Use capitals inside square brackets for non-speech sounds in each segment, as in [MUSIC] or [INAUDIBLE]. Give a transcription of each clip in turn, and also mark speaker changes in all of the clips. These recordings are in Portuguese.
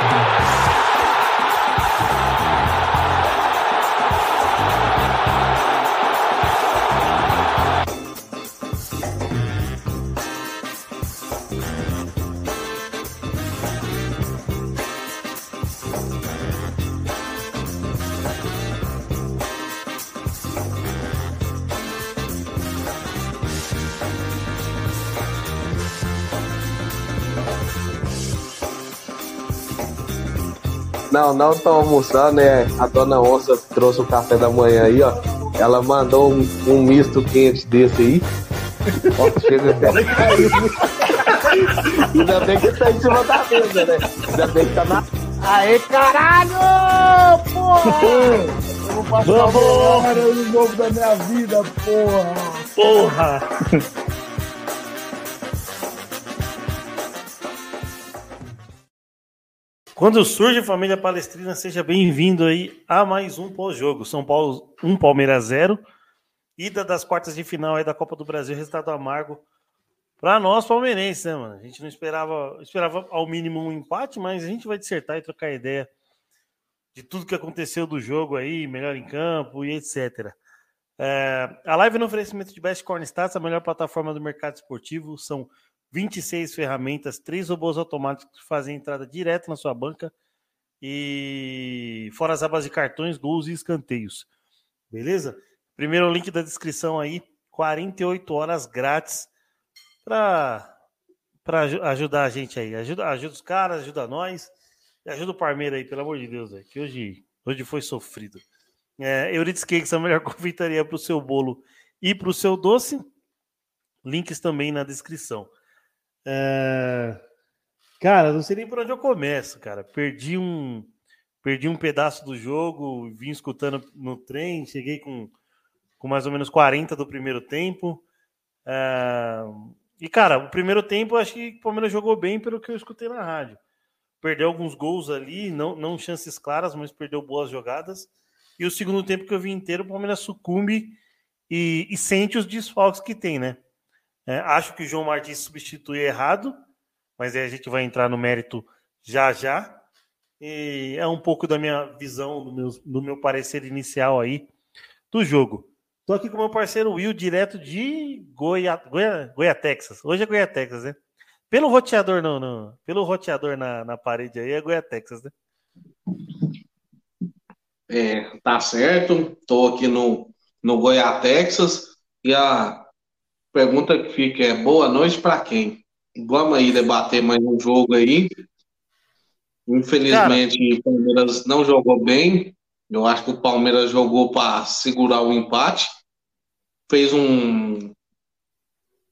Speaker 1: Thank. Não, não tô almoçando, né? A dona Onça trouxe o café da manhã aí, ó. Ela mandou um, um misto quente desse aí. Ó, chega até Ainda bem que tá em cima da mesa, né? Ainda bem que tá na.
Speaker 2: Aê, caralho! Porra! Eu vou passar
Speaker 3: Vamos!
Speaker 2: o ano novo da minha vida, porra!
Speaker 3: Porra! Quando surge família palestrina, seja bem-vindo aí a mais um pós-jogo. São Paulo 1, Palmeiras 0. Ida das quartas de final aí da Copa do Brasil, resultado amargo para nós palmeirenses, né, mano? A gente não esperava, esperava ao mínimo um empate, mas a gente vai dissertar e trocar ideia de tudo que aconteceu do jogo aí, melhor em campo e etc. É, a live no oferecimento de Best Corn Stats, a melhor plataforma do mercado esportivo, são 26 ferramentas, três robôs automáticos que fazem entrada direto na sua banca e fora as abas de cartões, gols e escanteios. Beleza? Primeiro link da descrição aí, 48 horas grátis para para ajudar a gente aí. Ajuda, ajuda os caras, ajuda nós. E ajuda o Parmeira aí, pelo amor de Deus, véio, que hoje, hoje foi sofrido. É, Euridice Cakes, a melhor [LAUGHS] confeitaria para o seu bolo e para o seu doce. Links também na descrição. É... Cara, não sei nem por onde eu começo, cara. Perdi um, perdi um pedaço do jogo, vim escutando no trem, cheguei com, com mais ou menos 40 do primeiro tempo. É... E, cara, o primeiro tempo eu acho que o Palmeiras jogou bem pelo que eu escutei na rádio. Perdeu alguns gols ali, não, não chances claras, mas perdeu boas jogadas. E o segundo tempo que eu vi inteiro, o Palmeiras sucumbe e, e sente os desfalques que tem, né? É, acho que o João Martins substitui errado, mas aí a gente vai entrar no mérito já já. E é um pouco da minha visão, do meu, do meu parecer inicial aí do jogo. Tô aqui com meu parceiro Will, direto de Goiá, Goiá, Goiá Texas. Hoje é Goiá, Texas, né? Pelo roteador, não, não. Pelo roteador na, na parede aí é Goiá, Texas, né?
Speaker 1: É, tá certo. Tô aqui no, no Goiá, Texas. E a pergunta que fica é: boa noite para quem? Vamos aí debater mais um jogo aí. Infelizmente, o Palmeiras não jogou bem. Eu acho que o Palmeiras jogou para segurar o empate. Fez um,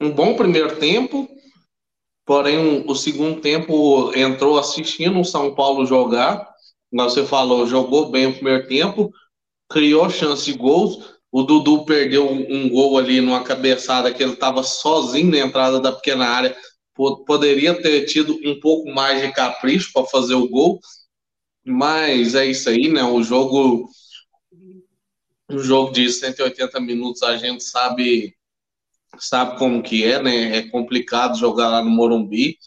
Speaker 1: um bom primeiro tempo, porém o segundo tempo entrou assistindo o São Paulo jogar. Como você falou, jogou bem o primeiro tempo, criou chance de gols. O Dudu perdeu um gol ali numa cabeçada que ele estava sozinho na entrada da pequena área. Poderia ter tido um pouco mais de capricho para fazer o gol, mas é isso aí, né? O jogo, um jogo de 180 minutos, a gente sabe, sabe como que é, né? É complicado jogar lá no Morumbi.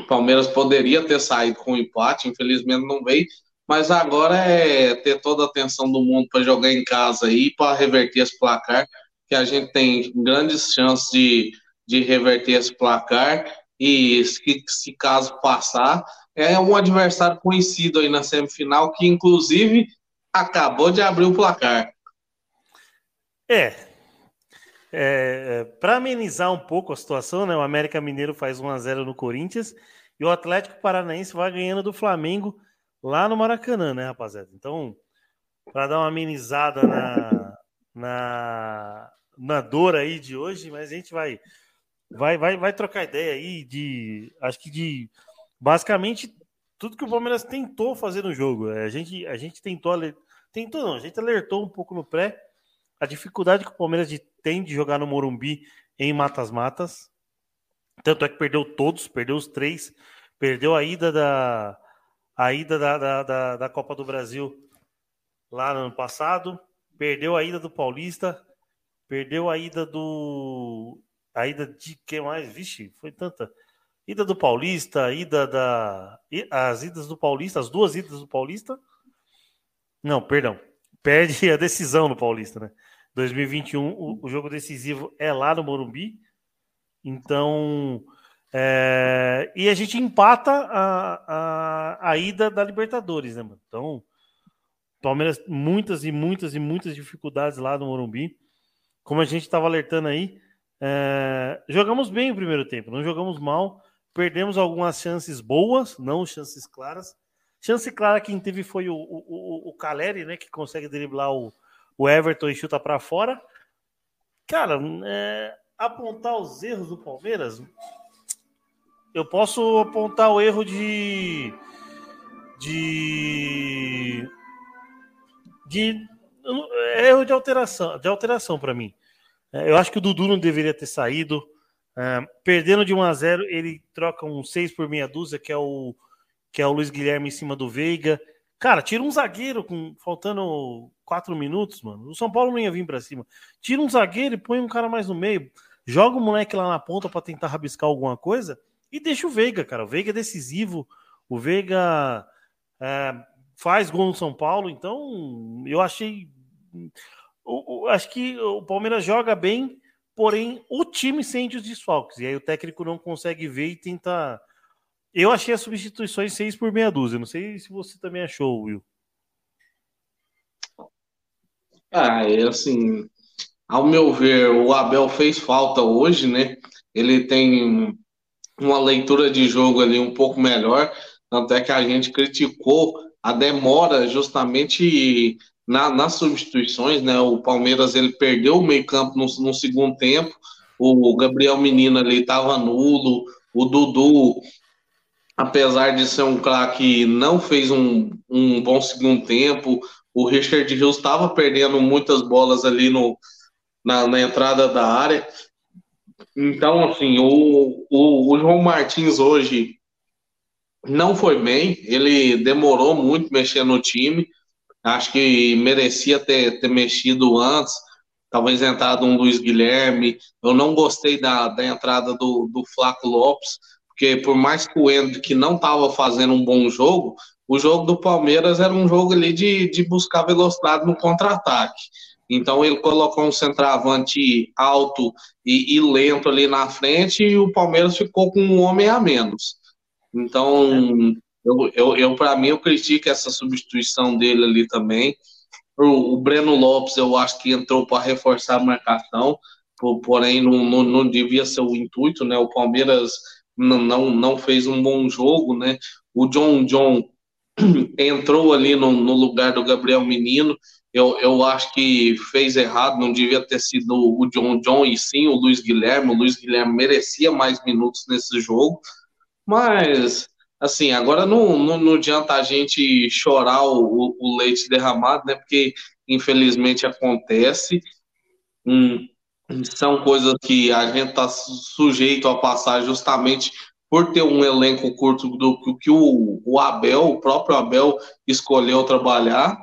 Speaker 1: O Palmeiras poderia ter saído com um empate, infelizmente não veio mas agora é ter toda a atenção do mundo para jogar em casa aí, para reverter esse placar, que a gente tem grandes chances de, de reverter esse placar, e se, se caso passar, é um adversário conhecido aí na semifinal, que inclusive acabou de abrir o placar.
Speaker 3: É. é, é para amenizar um pouco a situação, né, o América Mineiro faz 1 a 0 no Corinthians, e o Atlético Paranaense vai ganhando do Flamengo lá no Maracanã, né, rapaziada? Então, para dar uma amenizada na, na, na dor aí de hoje, mas a gente vai, vai, vai, vai trocar ideia aí de, acho que de basicamente tudo que o Palmeiras tentou fazer no jogo. É, a gente, a gente tentou, tentou não, a gente alertou um pouco no pré a dificuldade que o Palmeiras tem de jogar no Morumbi em matas-matas. Tanto é que perdeu todos, perdeu os três, perdeu a ida da, a ida da, da, da, da Copa do Brasil lá no ano passado, perdeu a ida do Paulista, perdeu a ida do. A ida de quem mais? Vixe, foi tanta. ida do Paulista, ida da. As idas do Paulista, as duas idas do Paulista. Não, perdão. Perde [LAUGHS] a decisão no Paulista, né? 2021, o, o jogo decisivo é lá no Morumbi. Então. É, e a gente empata a, a, a ida da Libertadores, né, mano? Então, Palmeiras, muitas e muitas e muitas dificuldades lá no Morumbi. Como a gente estava alertando aí, é, jogamos bem o primeiro tempo, não jogamos mal, perdemos algumas chances boas, não chances claras. Chance clara quem teve foi o, o, o Caleri, né, que consegue driblar o, o Everton e chuta para fora. Cara, é, apontar os erros do Palmeiras, eu posso apontar o erro de. de. de. É erro de alteração, de alteração para mim. É, eu acho que o Dudu não deveria ter saído. É, perdendo de 1 a 0 ele troca um 6 por meia dúzia, que é o que é o Luiz Guilherme em cima do Veiga. Cara, tira um zagueiro com faltando 4 minutos, mano. O São Paulo não ia vir para cima. Tira um zagueiro e põe um cara mais no meio. Joga o moleque lá na ponta para tentar rabiscar alguma coisa e deixa o Veiga, cara. O Veiga é decisivo. O Veiga é, faz gol no São Paulo. Então, eu achei. Acho que o Palmeiras joga bem, porém o time sente os desfalques. E aí o técnico não consegue ver e tenta. Eu achei as substituições seis por meia dúzia. Não sei se você também achou, Will.
Speaker 1: Ah, é assim. Ao meu ver, o Abel fez falta hoje, né? Ele tem uma leitura de jogo ali um pouco melhor, tanto é que a gente criticou a demora justamente na, nas substituições, né? O Palmeiras ele perdeu o meio campo no, no segundo tempo, o Gabriel Menino ali estava nulo, o Dudu, apesar de ser um craque, não fez um, um bom segundo tempo, o Richard Rios estava perdendo muitas bolas ali no, na, na entrada da área, então, assim, o, o, o, João Martins hoje não foi bem, ele demorou muito mexendo no time, acho que merecia ter, ter mexido antes, talvez entrado um Luiz Guilherme. Eu não gostei da, da entrada do, do Flaco Lopes, porque por mais que o que não estava fazendo um bom jogo, o jogo do Palmeiras era um jogo ali de, de buscar velocidade no contra-ataque. Então ele colocou um centroavante alto e, e, lento ali na frente e o Palmeiras ficou com um homem a menos. Então, eu, eu, eu para mim, eu critico essa substituição dele ali também. O, o Breno Lopes, eu acho que entrou para reforçar a marcação, porém não, não, não, devia ser o intuito, né? O Palmeiras não, não, não fez um bom jogo, né? O John John [CLEARS THROAT] entrou ali no, no lugar do Gabriel Menino eu, eu acho que fez errado, não devia ter sido o John John e sim o Luiz Guilherme. O Luiz Guilherme merecia mais minutos nesse jogo, mas assim, agora não, não, não adianta a gente chorar o, o, leite derramado, né? Porque infelizmente acontece. Hum, são coisas que a gente está sujeito a passar justamente por ter um elenco curto do que o, o Abel, o próprio Abel, escolheu trabalhar.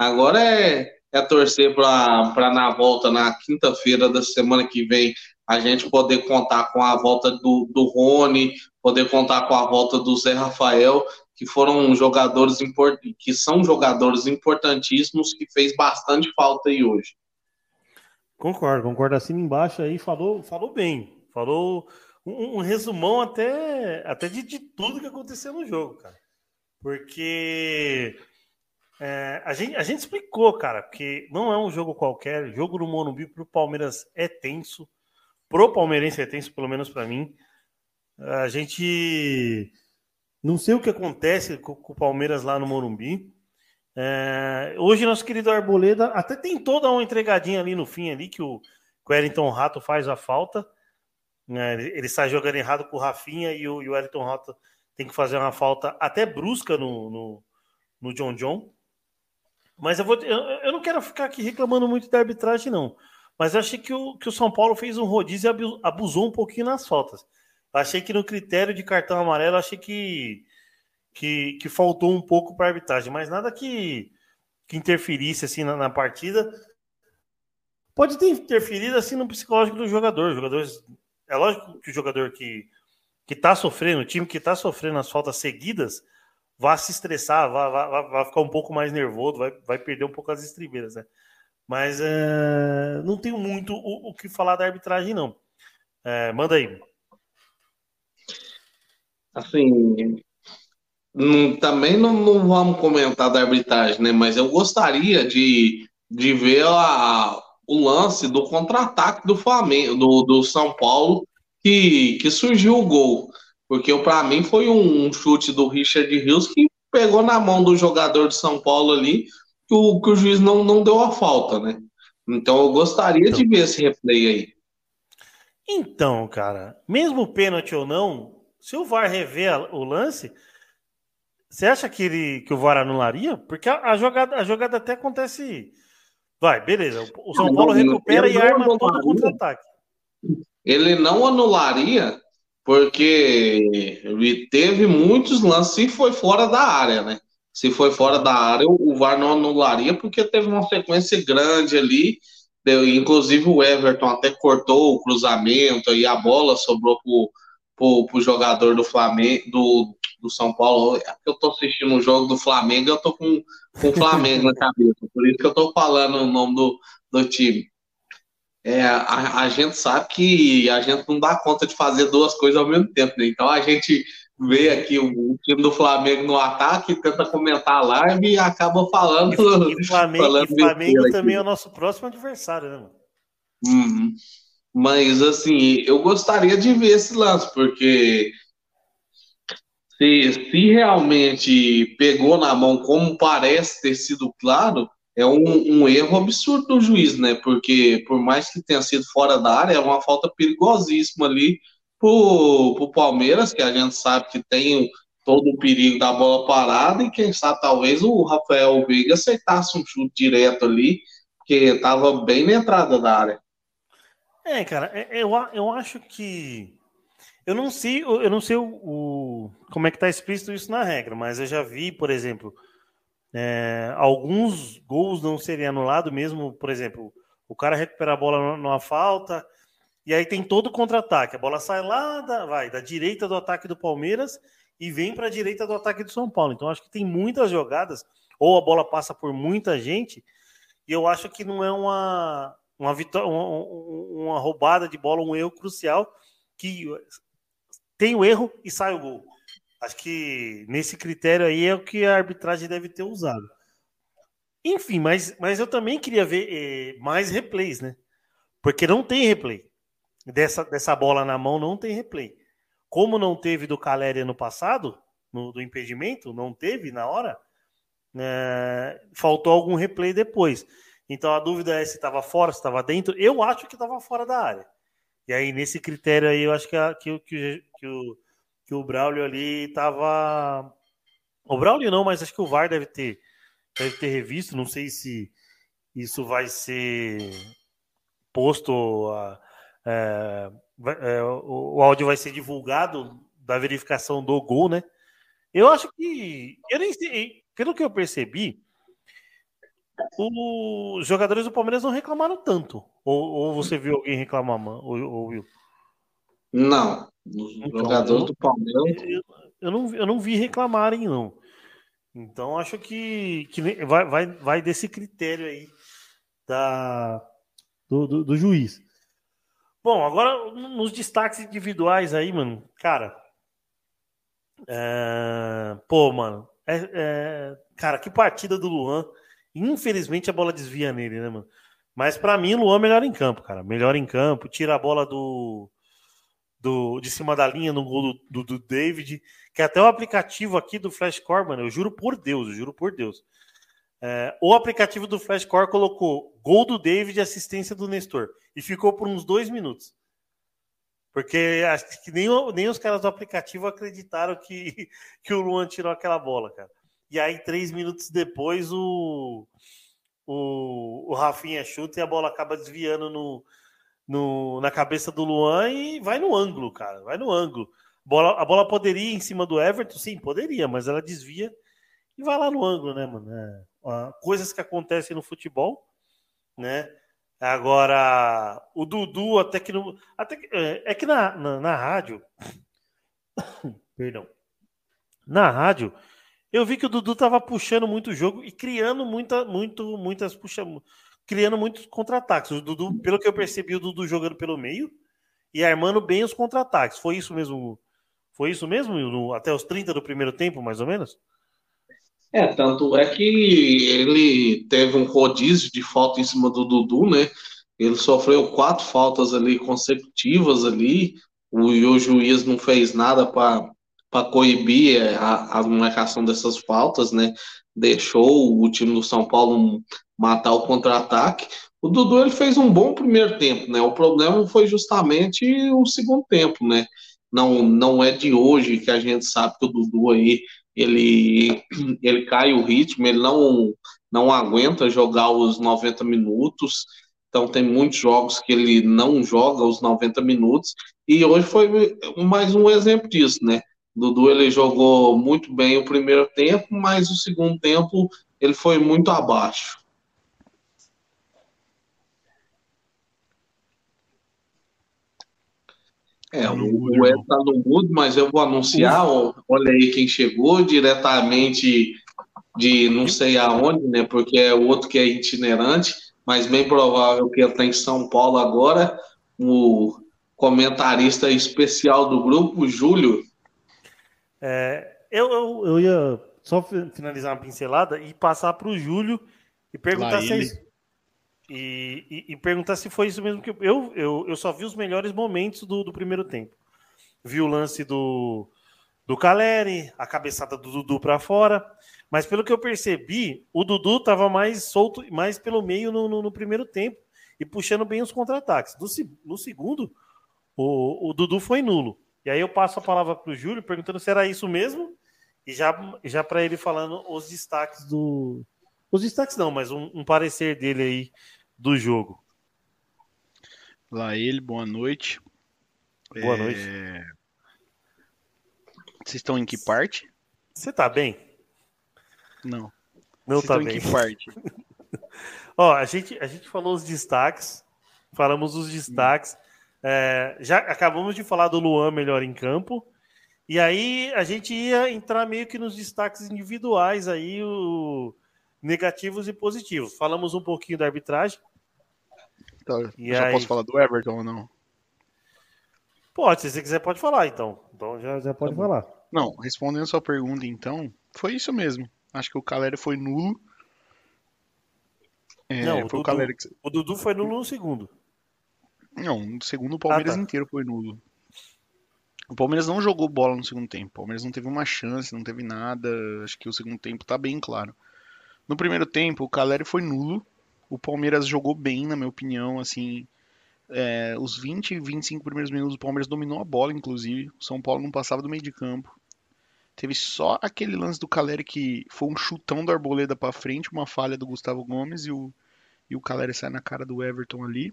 Speaker 1: Agora é, é torcer para na volta, na quinta-feira da semana que vem, a gente poder contar com a volta do, do Rony, poder contar com a volta do Zé Rafael, que foram jogadores que são jogadores importantíssimos que fez bastante falta aí hoje.
Speaker 3: Concordo, concordo assim embaixo aí, falou, falou bem, falou um, um resumão até, até de, de tudo que aconteceu no jogo, cara. Porque é, a, gente, a gente explicou, cara, porque não é um jogo qualquer. Jogo no Morumbi pro Palmeiras é tenso. Pro palmeirense é tenso, pelo menos para mim. A gente não sei o que acontece com, com o Palmeiras lá no Morumbi. É, hoje nosso querido Arboleda até tentou dar uma entregadinha ali no fim ali que o, Wellington Rato faz a falta. É, ele, ele, jogando errado com o Rafinha e o, e o Wellington Rato tem que fazer uma falta até brusca no, no, no John John. Mas eu, vou, eu, eu não quero ficar aqui reclamando muito da arbitragem, não. Mas eu achei que o, que o São Paulo fez um rodízio e abusou um pouquinho nas faltas. Achei que no critério de cartão amarelo, achei que, que, que faltou um pouco para a arbitragem, mas nada que, que interferisse assim na, na, partida. Pode ter interferido assim no psicológico do jogador. Jogadores, é lógico que o jogador que, que tá sofrendo, o time que tá sofrendo as faltas seguidas, vá se estressar, vai, vai, vai ficar um pouco mais nervoso, vai, vai perder um pouco as estribeiras, né? Mas é, não tenho muito o, o, que falar da arbitragem, não. É, manda aí.
Speaker 1: Assim, não, também não, não, vamos comentar da arbitragem, né? Mas eu gostaria de, de ver a, o lance do contra-ataque do Flamengo, do, do São Paulo, que, que surgiu o gol. Porque para mim foi um, um, chute do Richard Rios que pegou na mão do jogador de São Paulo ali, que o, que o juiz não, não deu a falta, né? Então eu gostaria então, de ver esse replay aí.
Speaker 3: Então, cara, mesmo pênalti ou não, se o VAR rever o lance, você acha que, ele, que o VAR anularia? Porque a, a, jogada, a jogada até acontece. Vai, beleza. O São Paulo recupera e arma todo o contra-ataque.
Speaker 1: Ele não anularia porque ele teve muitos lances e foi fora da área, né? Se foi fora da área, o VAR não anularia porque teve uma sequência grande ali. Inclusive o Everton até cortou o cruzamento e a bola sobrou para o jogador do Flamengo, do, do São Paulo. É eu tô assistindo um jogo do Flamengo, eu tô com, com o Flamengo na cabeça. Por isso que eu tô falando o nome do, do time. É, a, a, gente sabe que a gente não dá conta de fazer duas coisas ao mesmo tempo, né? Então a gente vê aqui o, o time do Flamengo no ataque, tenta comentar a live e acaba falando.
Speaker 3: E, Flamengo, [LAUGHS] falando e Flamengo também é o nosso próximo adversário, né, mano?
Speaker 1: Uhum. Mas assim, eu gostaria de ver esse lance, porque se, se realmente pegou na mão, como parece ter sido claro, é um, um, erro absurdo do juiz, né? Porque por mais que tenha sido fora da área, é uma falta perigosíssima ali pro, pro Palmeiras, que a gente sabe que tem todo o perigo da bola parada, e quem sabe talvez o Rafael Veiga aceitasse um chute direto ali, que estava bem na entrada da área.
Speaker 3: É, cara, é, eu, eu acho que. Eu não sei, eu não sei o, o como é que está explícito isso na regra, mas eu já vi, por exemplo, é, alguns gols não seriam anulados, mesmo, por exemplo, o cara recupera a bola numa falta, e aí tem todo o contra-ataque. A bola sai lá da, vai, da direita do ataque do Palmeiras e vem para a direita do ataque do São Paulo. Então acho que tem muitas jogadas, ou a bola passa por muita gente, e eu acho que não é uma, uma, vitória, uma, uma roubada de bola, um erro crucial, que tem o erro e sai o gol. Acho que nesse critério aí é o que a arbitragem deve ter usado. Enfim, mas, mas eu também queria ver eh, mais replays, né? Porque não tem replay. Dessa, dessa bola na mão não tem replay. Como não teve do Caleri no passado, no, do impedimento, não teve na hora, é, faltou algum replay depois. Então a dúvida é se estava fora, se estava dentro. Eu acho que estava fora da área. E aí, nesse critério aí, eu acho que, a, que, que, que o que o Braulio ali estava. O Braulio não, mas acho que o VAR deve ter, deve ter revisto. Não sei se isso vai ser posto. A, é, é, o, áudio vai ser divulgado da verificação do gol, né? Eu acho que. Eu nem sei. Pelo que eu percebi, os jogadores do Palmeiras não reclamaram tanto. Ou, ou você viu alguém reclamar, ou, ou
Speaker 1: Não. Os então, jogadores do Palmeiras.
Speaker 3: Eu, eu, não, eu não vi reclamarem, não. Então acho que, que vai, vai, vai desse critério aí da, do, do, do juiz. Bom, agora nos destaques individuais aí, mano, cara. É, pô, mano. É, é, cara, que partida do Luan. Infelizmente a bola desvia nele, né, mano? Mas para mim, o Luan é melhor em campo, cara. Melhor em campo, tira a bola do, do, de cima da linha no gol do, do, do, David, que é até o aplicativo aqui do Flashcore, mano, eu juro por Deus, eu juro por Deus. É, o aplicativo do Flashcore colocou gol do David e assistência do Nestor. E ficou por uns dois minutos. Porque acho que nem, nem os caras do aplicativo acreditaram que, [LAUGHS] que o Luan tirou aquela bola, cara. E aí, três minutos depois, o, o, o Rafinha chuta e a bola acaba desviando no, no, na cabeça do Luan e vai no ângulo, cara. Vai no ângulo. Bola, a bola poderia ir em cima do Everton? Sim, poderia, mas ela desvia e vai lá no ângulo, né, mano? É, coisas que acontecem no futebol, né? Agora, o Dudu, até que no. Até que, é, é que na, na, na rádio, [COUGHS] Perdão. Na rádio, eu vi que o Dudu tava puxando muito o jogo e criando muita, muito, muitas puxa, criando muitos contra-ataques. O Dudu, pelo que eu percebi, o Dudu jogando pelo meio e armando bem os contra-ataques. Foi isso mesmo? Foi isso mesmo? No, até os 30 do primeiro tempo, mais ou menos?
Speaker 1: É, tanto é que ele teve um rodízio de falta em cima do Dudu, né? Ele sofreu quatro faltas ali consecutivas ali, o, o juiz não fez nada para coibir a, a marcação dessas faltas, né? Deixou o time do São Paulo matar o contra-ataque. O Dudu ele fez um bom primeiro tempo, né? O problema foi justamente o segundo tempo, né? Não, não é de hoje que a gente sabe que o Dudu aí ele, ele cai o ritmo, ele não, não aguenta jogar os 90 minutos. Então tem muitos jogos que ele não joga os 90 minutos e hoje foi mais um exemplo disso, né? Dudu ele jogou muito bem o primeiro tempo, mas o segundo tempo ele foi muito abaixo. É, o, o Ed tá no mudo, mas eu vou anunciar. Olha aí quem chegou diretamente de não sei aonde, né? Porque é o outro que é itinerante mas bem provável que ele está em São Paulo agora. O comentarista especial do grupo, Júlio.
Speaker 3: É, eu, eu, eu, ia só finalizar uma pincelada e passar para o Júlio e perguntar se é isso, e, e, e, perguntar se foi isso mesmo que eu, eu, eu só vi os melhores momentos do, do primeiro tempo. Vi o lance do, do Caleri, a cabeçada do Dudu para fora. Mas pelo que eu percebi, o Dudu estava mais solto, mais pelo meio no, no, no, primeiro tempo e puxando bem os contra-ataques. No, no, segundo, o, o, Dudu foi nulo. E aí eu passo a palavra para o Júlio perguntando se era isso mesmo e já, já para ele falando os destaques do. Os destaques não, mas um, um parecer dele aí do jogo.
Speaker 4: Lá ele, boa noite.
Speaker 3: Boa é... noite.
Speaker 4: Vocês estão em que parte?
Speaker 3: Você tá bem?
Speaker 4: Não.
Speaker 3: Não tá bem.
Speaker 4: que parte? [LAUGHS]
Speaker 3: Ó, a gente, a gente falou os destaques, falamos os destaques. É, já acabamos de falar do Luan melhor em campo. E aí a gente ia entrar meio que nos destaques individuais aí, o, negativos e positivos. Falamos um pouquinho da arbitragem.
Speaker 4: Então, e já aí... posso falar do Everton ou não?
Speaker 3: Pode, se você quiser pode falar então. Então já, já pode tá falar.
Speaker 4: Não, respondendo a sua pergunta então, foi isso mesmo. Acho que o Caleri foi nulo.
Speaker 3: É, não, o Dudu, o, o Dudu foi nulo no segundo.
Speaker 4: Não, segundo o Palmeiras ah, tá. inteiro foi nulo. O Palmeiras não jogou bola no segundo tempo. O Palmeiras não teve uma chance, não teve nada. Acho que o segundo tempo tá bem claro. No primeiro tempo, o Caleri foi nulo. O Palmeiras jogou bem, na minha opinião. Assim, é, os 20 e 25 primeiros minutos, o Palmeiras dominou a bola, inclusive. O São Paulo não passava do meio de campo. Teve só aquele lance do Caleri que foi um chutão do Arboleda para frente, uma falha do Gustavo Gomes e o, e o Caleri sai na cara do Everton ali.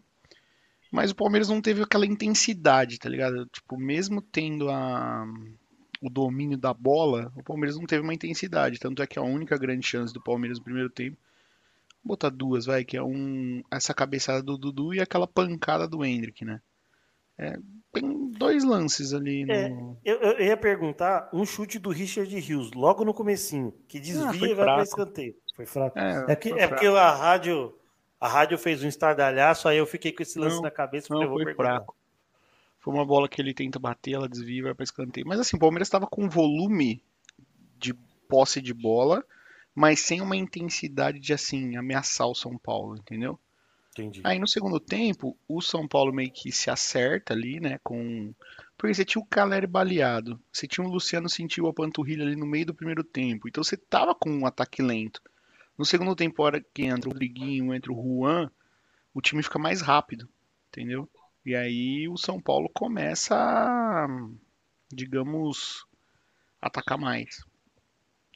Speaker 4: Mas o Palmeiras não teve aquela intensidade, tá ligado? Tipo, mesmo tendo a, o domínio da bola, o Palmeiras não teve uma intensidade. Tanto é que a única grande chance do Palmeiras no primeiro tempo, vou botar duas, vai, que é um, essa cabeçada do Dudu e aquela pancada do Hendrick, né? É, tem dois lances ali. No...
Speaker 3: É, eu, eu, ia perguntar um chute do Richard Hughes, logo no comecinho, que desvia ah, e vai para escanteio. Foi fraco. É, é, que, é porque a rádio, a rádio fez um estardalhaço, aí eu fiquei com esse lance não, na cabeça.
Speaker 4: Não, foi fraco. Foi uma bola que ele tenta bater, ela desvia vai para escanteio. Mas assim, o Palmeiras estava com volume de posse de bola, mas sem uma intensidade de assim ameaçar o São Paulo, entendeu?
Speaker 3: Entendi.
Speaker 4: Aí no segundo tempo, o São Paulo meio que se acerta ali, né? Com. Porque você tinha o Caleri baleado. Você tinha o Luciano sentiu a panturrilha ali no meio do primeiro tempo. Então você tava com um ataque lento. No segundo tempo, hora que entra o Rodriguinho, entra o Juan, o time fica mais rápido. Entendeu? E aí o São Paulo começa a, digamos, atacar mais.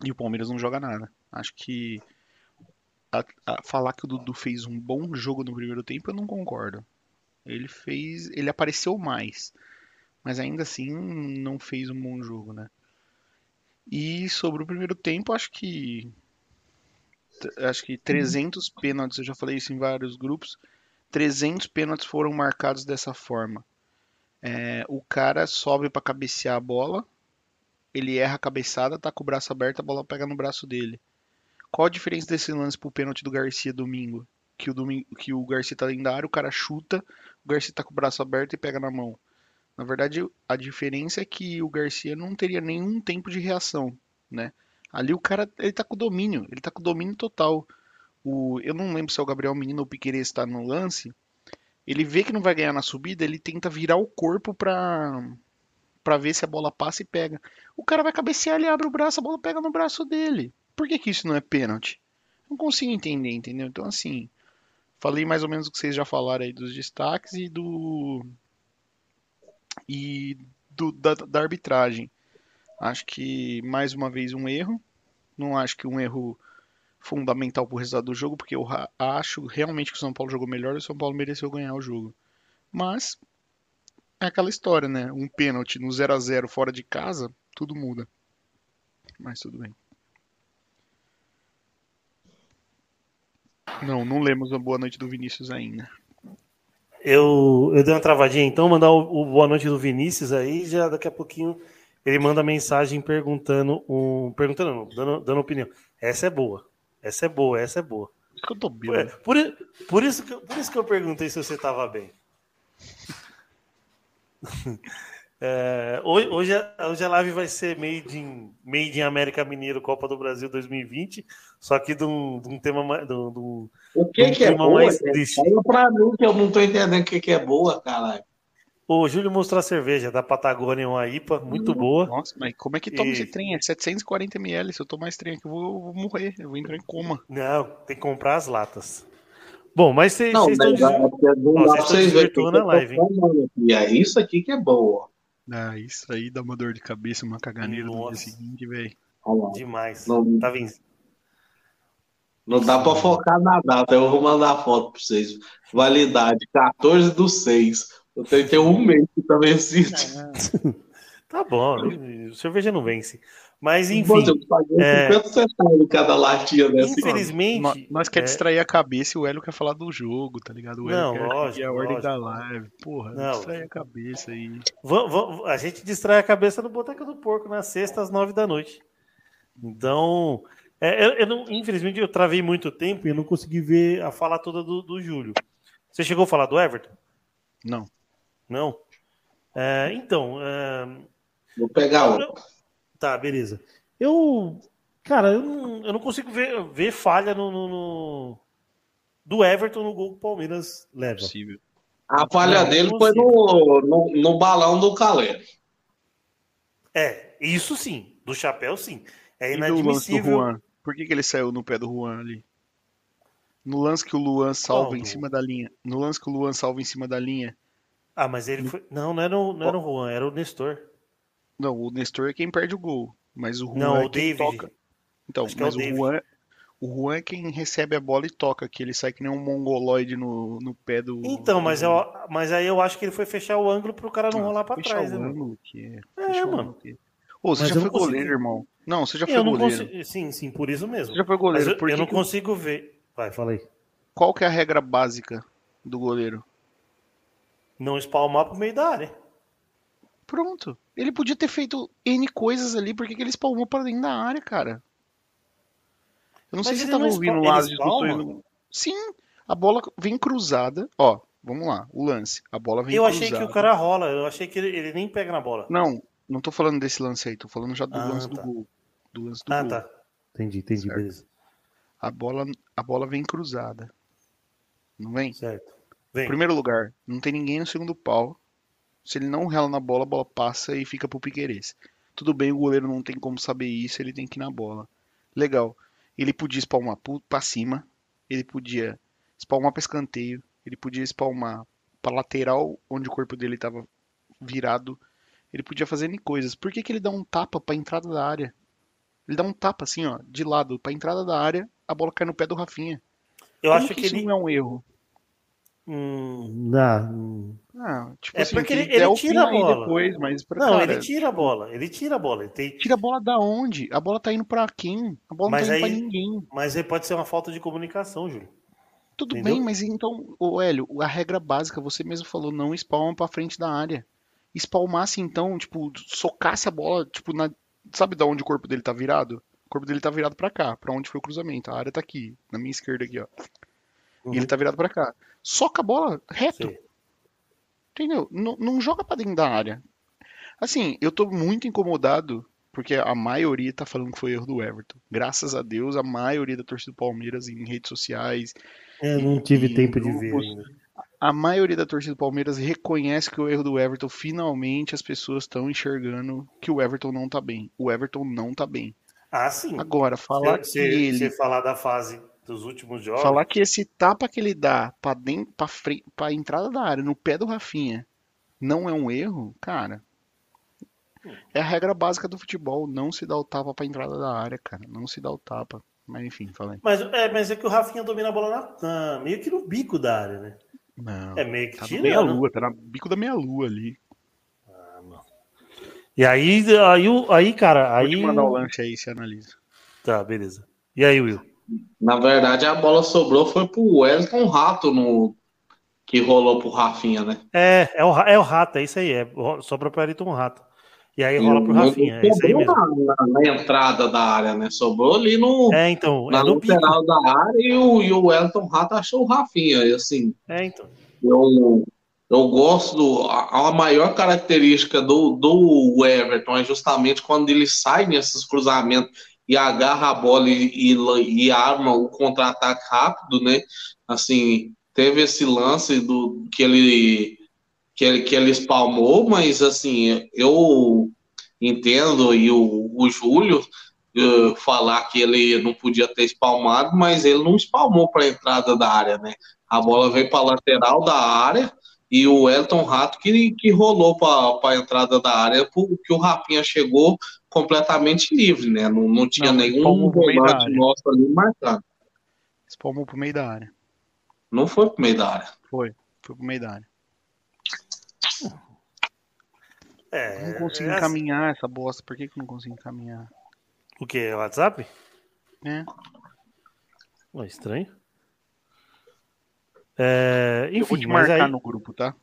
Speaker 4: E o Palmeiras não joga nada. Acho que a, a falar que o Dudu fez um bom jogo no primeiro tempo, eu não concordo. Ele fez. Ele apareceu mais. Mas ainda assim não fez um bom jogo, né? E sobre o primeiro tempo, acho que. Acho que 300 pênaltis, eu já falei isso em vários grupos. 300 pênaltis foram marcados dessa forma. É, o cara sobe para cabecear a bola, ele erra a cabeçada, tá com o braço aberto, a bola pega no braço dele. Qual a diferença desse lance pro pênalti do Garcia domingo? Que o, domingo, que o Garcia tá área, o cara chuta, o Garcia tá com o braço aberto e pega na mão. Na verdade, a diferença é que o Garcia não teria nenhum tempo de reação, né? Ali o cara, ele tá com domínio, ele tá com domínio total. O, eu não lembro se é o Gabriel Menino ou o Piqueires está no lance. Ele vê que não vai ganhar na subida, ele tenta virar o corpo pra, pra ver se a bola passa e pega. O cara vai cabecear, ele abre o braço, a bola pega no braço dele. Por que, que isso não é pênalti? Não consigo entender, entendeu? Então, assim, falei mais ou menos o que vocês já falaram aí dos destaques e do. e do, da, da arbitragem. Acho que mais uma vez um erro. Não acho que um erro fundamental para o resultado do jogo, porque eu acho realmente que o São Paulo jogou melhor e o São Paulo mereceu ganhar o jogo. Mas é aquela história, né? Um pênalti no 0 a 0 fora de casa, tudo muda. Mas tudo bem. Não, não lemos a boa noite do Vinícius ainda.
Speaker 3: Eu, eu dei uma travadinha, então, mandar o, o boa noite do Vinícius aí, já daqui a pouquinho ele manda mensagem perguntando, um, perguntando não, dando, dando opinião. Essa é boa, essa é boa, essa é boa.
Speaker 4: Isso que eu tô
Speaker 3: Por, por, por, isso que, por isso que eu perguntei se você tava bem. [LAUGHS] É, hoje, hoje, a, hoje a live vai ser made in, made in América Mineiro Copa do Brasil 2020, só que de um, de um tema de um,
Speaker 1: O que,
Speaker 3: um
Speaker 1: que é boa?
Speaker 3: mais.
Speaker 1: Fala pra mim que eu não tô entendendo o que, que é boa, caralho.
Speaker 3: O Júlio mostrou a cerveja da Patagônia, uma IPA, muito boa.
Speaker 4: Nossa, mas como é que toma
Speaker 3: E-
Speaker 4: esse trem? É 740 ml. Se eu tomar esse trem aqui, eu vou, eu vou morrer. Eu vou entrar em coma.
Speaker 3: Não, tem que comprar as latas. Bom, mas vocês estão
Speaker 1: é
Speaker 3: desvirtuando
Speaker 1: eu
Speaker 3: a
Speaker 1: tô
Speaker 3: live, hein?
Speaker 1: aqui. É isso aqui que é boa.
Speaker 4: Ah, isso aí dá uma dor de cabeça, uma caganeira no dia seguinte, velho.
Speaker 3: Demais.
Speaker 1: Não-
Speaker 3: Tá vendo?
Speaker 1: Não dá pra focar na data. Eu vou mandar foto pra vocês. Validade 14 do 6. Eu tenho, tenho um mês que tá vencido. [LAUGHS]
Speaker 3: Tá bom, cerveja não vence. Mas enfim,
Speaker 1: Você pagou
Speaker 3: é-
Speaker 1: 50 centavos cada latinha dessa.
Speaker 3: infelizmente.
Speaker 4: Nó- Nós quer
Speaker 3: é,
Speaker 4: distrair a cabeça e o Hélio quer falar do jogo, tá ligado? O Hélio
Speaker 3: Não,
Speaker 4: quer
Speaker 3: lógico,
Speaker 4: a ordem
Speaker 3: lógico.
Speaker 4: da live. Porra,
Speaker 3: Não.
Speaker 4: distrair a cabeça aí.
Speaker 3: va- a gente distrai a cabeça no Boteca do Porco na sexta às nove da noite. Então, é, eu, eu não- infelizmente eu travei muito tempo e eu não consegui ver a fala toda do, do Júlio. Você chegou a falar do Everton?
Speaker 4: Não.
Speaker 3: Não? É, então, é,
Speaker 1: Vou pegar um.
Speaker 3: Tá, beleza. Eu. Cara, eu não, eu não consigo ver, ver falha no, no- no- do Everton no gol que o Palmeiras leva.
Speaker 4: Possível.
Speaker 1: A falha
Speaker 3: Não,
Speaker 1: dele
Speaker 3: não
Speaker 1: foi no, no, no balão do Calé.
Speaker 3: É, isso sim. Do chapéu, sim. É
Speaker 4: E do lance do
Speaker 3: inadmissível.
Speaker 4: Juan? Por que, que ele saiu no pé do Juan ali? No lance que o Luan salva
Speaker 3: Qual
Speaker 4: em cima da linha. No lance que o Luan salva em cima da linha.
Speaker 3: Ah, mas ele foi. Não, não era, o, não era o Juan, era o Nestor.
Speaker 4: Não, o Nestor é quem perde o gol. Mas o Juan
Speaker 3: Não,
Speaker 4: é
Speaker 3: o
Speaker 4: quem
Speaker 3: David.
Speaker 4: toca. Então,
Speaker 3: Acho que é o
Speaker 4: mas o,
Speaker 3: David.
Speaker 4: Juan, o Juan é quem recebe a bola e toca, que ele sai que nem um mongoloide no, no pé do.
Speaker 3: Então, mas, eu, mas aí eu acho que ele foi fechar o ângulo pro cara não
Speaker 4: Ah,
Speaker 3: rolar pra
Speaker 4: fecha
Speaker 3: trás,
Speaker 4: o
Speaker 3: né,
Speaker 4: ângulo, que é.
Speaker 3: É, mano.
Speaker 4: ângulo, que é. Ô, você
Speaker 3: Mas
Speaker 4: já
Speaker 3: eu
Speaker 4: foi goleiro, irmão. Não, você já foi
Speaker 3: Eu não
Speaker 4: goleiro.
Speaker 3: consigo. Sim, sim, por isso mesmo.
Speaker 4: Você já foi
Speaker 3: Mas
Speaker 4: goleiro.
Speaker 3: eu,
Speaker 4: Por
Speaker 3: eu
Speaker 4: que
Speaker 3: não
Speaker 4: que-
Speaker 3: consigo ver. Vai, fala aí.
Speaker 4: Qual que é a regra básica do goleiro?
Speaker 3: Não espalmar pro meio da área.
Speaker 4: Pronto. Ele podia ter feito N coisas ali, por que, ele espalmou pra dentro da área, cara? Eu não
Speaker 3: Mas
Speaker 4: sei se
Speaker 3: ele
Speaker 4: você tava ouvindo lá as discussões. Sim, a bola vem cruzada. Ó, vamos lá, o lance. A bola vem
Speaker 3: Eu
Speaker 4: cruzada.
Speaker 3: achei que o cara rola, eu achei que ele, ele nem pega na bola.
Speaker 4: Não, não tô falando desse lance aí, tô falando já do
Speaker 3: Ah,
Speaker 4: lance
Speaker 3: tá.
Speaker 4: do gol. Do lance do
Speaker 3: Ah,
Speaker 4: gol.
Speaker 3: tá. Entendi, entendi,
Speaker 4: Certo.
Speaker 3: beleza.
Speaker 4: A bola, a bola vem cruzada. Não vem?
Speaker 3: Certo. Vem.
Speaker 4: Primeiro lugar, não tem ninguém no segundo pau. Se ele não rela na bola, a bola passa e fica pro Piquerez. Tudo bem, o goleiro não tem como saber isso, ele tem que ir na bola. Legal. Ele podia espalmar pra cima, ele podia espalmar pra escanteio, ele podia espalmar pra lateral, onde o corpo dele tava virado. Ele podia fazer N coisas. Por que, que ele dá um tapa pra entrada da área? Ele dá um tapa assim, ó, de lado, pra entrada da área, a bola cai no pé do Rafinha.
Speaker 3: Eu
Speaker 4: Como
Speaker 3: acho que
Speaker 4: isso
Speaker 3: ele.
Speaker 4: não é um erro.
Speaker 3: Hum, não.
Speaker 4: Ah, tipo
Speaker 3: É
Speaker 4: assim,
Speaker 3: porque
Speaker 4: que
Speaker 3: ele-
Speaker 4: der
Speaker 3: ele
Speaker 4: o
Speaker 3: tira a bola.
Speaker 4: depois, mas pra,
Speaker 3: Não,
Speaker 4: cara,
Speaker 3: ele tira a bola. Ele tira a bola. Ele tem...
Speaker 4: tira a bola da onde? A bola tá indo pra quem? A bola
Speaker 3: Mas
Speaker 4: não tá indo
Speaker 3: aí-
Speaker 4: pra ninguém.
Speaker 3: Mas aí pode ser uma falta de comunicação, Júlio.
Speaker 4: Tudo
Speaker 3: entendeu?
Speaker 4: bem, mas então, ô Hélio, a regra básica, você mesmo falou, não espalma pra frente da área. Espalmasse então, tipo, socasse a bola, tipo, na, Sabe da onde o corpo dele tá virado? O corpo dele tá virado pra cá, pra onde foi o cruzamento. A área tá aqui, na minha esquerda aqui, ó. E ele tá virado pra cá. Soca a bola reto.
Speaker 3: Sim.
Speaker 4: Entendeu? Não, não joga pra dentro da área. Assim, eu tô muito incomodado porque a maioria tá falando que foi erro do Everton. Graças a Deus, a maioria da torcida do Palmeiras em redes sociais,
Speaker 3: Eu É, não tive tempo de ver
Speaker 4: grupos-
Speaker 3: ainda.
Speaker 4: a maioria da torcida do Palmeiras reconhece que o erro do Everton, finalmente as pessoas estão enxergando que o Everton não tá bem. O Everton não tá bem.
Speaker 3: Ah, sim.
Speaker 4: Agora, falar que
Speaker 3: Você
Speaker 4: ele
Speaker 3: falar da fase dos últimos jogos.
Speaker 4: Falar que esse tapa que ele dá pra, dentro, pra, frente, pra entrada da área, no pé do Rafinha, não é um erro, cara. É a regra básica do futebol, não se dá o tapa pra entrada da área, cara. Não se dá o tapa. Mas enfim, falei.
Speaker 3: Mas é, mas é que o Rafinha domina a bola na- na- meio que no bico da área, né?
Speaker 4: Não.
Speaker 3: É meio que
Speaker 4: Tá
Speaker 3: tirando.
Speaker 4: meia-lua, tá no bico da meia-lua ali.
Speaker 3: E aí, aí, aí cara,
Speaker 4: Vou
Speaker 3: aí.
Speaker 4: te mandar o lanche aí, você analisa.
Speaker 3: Tá, beleza. E aí, Will?
Speaker 1: Na verdade, a bola sobrou foi pro Wellington Rato no que rolou pro Rafinha, né?
Speaker 3: É, é o, é o Rato, é isso aí. É, sobra pro Ayrton Rato. E aí rola pro Rafinha, é isso aí
Speaker 1: sobrou
Speaker 3: mesmo.
Speaker 1: Na, na- na entrada da área, né? Sobrou ali no,
Speaker 3: É, então,
Speaker 1: na
Speaker 3: é no bico.
Speaker 1: lateral da área e o, e o Wellington Rato achou o Rafinha. E assim,
Speaker 3: É, então.
Speaker 1: eu, eu gosto. Do, a, a maior característica do, do Everton é justamente quando ele sai nesses cruzamentos e agarra a bola e, e, e arma o contra-ataque rápido, né? Assim, teve esse lance do que ele que ele, que ele espalmou, mas assim, eu entendo e o, o Júlio eh, falar que ele não podia ter espalmado, mas ele não espalmou para a entrada da área, né? A bola veio para a lateral da área e o Elton Rato que, que rolou para a entrada da área, porque o Rafinha chegou completamente livre, né? Não, não tinha
Speaker 4: Não,
Speaker 1: nenhum volante nosso ali marcado.
Speaker 4: Espalmou pro meio da área.
Speaker 1: Não foi pro meio da área.
Speaker 4: Foi. Foi pro meio da área.
Speaker 3: É,
Speaker 4: Não consigo
Speaker 3: é
Speaker 4: encaminhar essa bosta. Por que, que eu não consigo encaminhar?
Speaker 3: O que? WhatsApp?
Speaker 4: É.
Speaker 3: Ué, estranho. É, enfim,
Speaker 4: eu vou te marcar
Speaker 3: aí...
Speaker 4: no grupo, tá?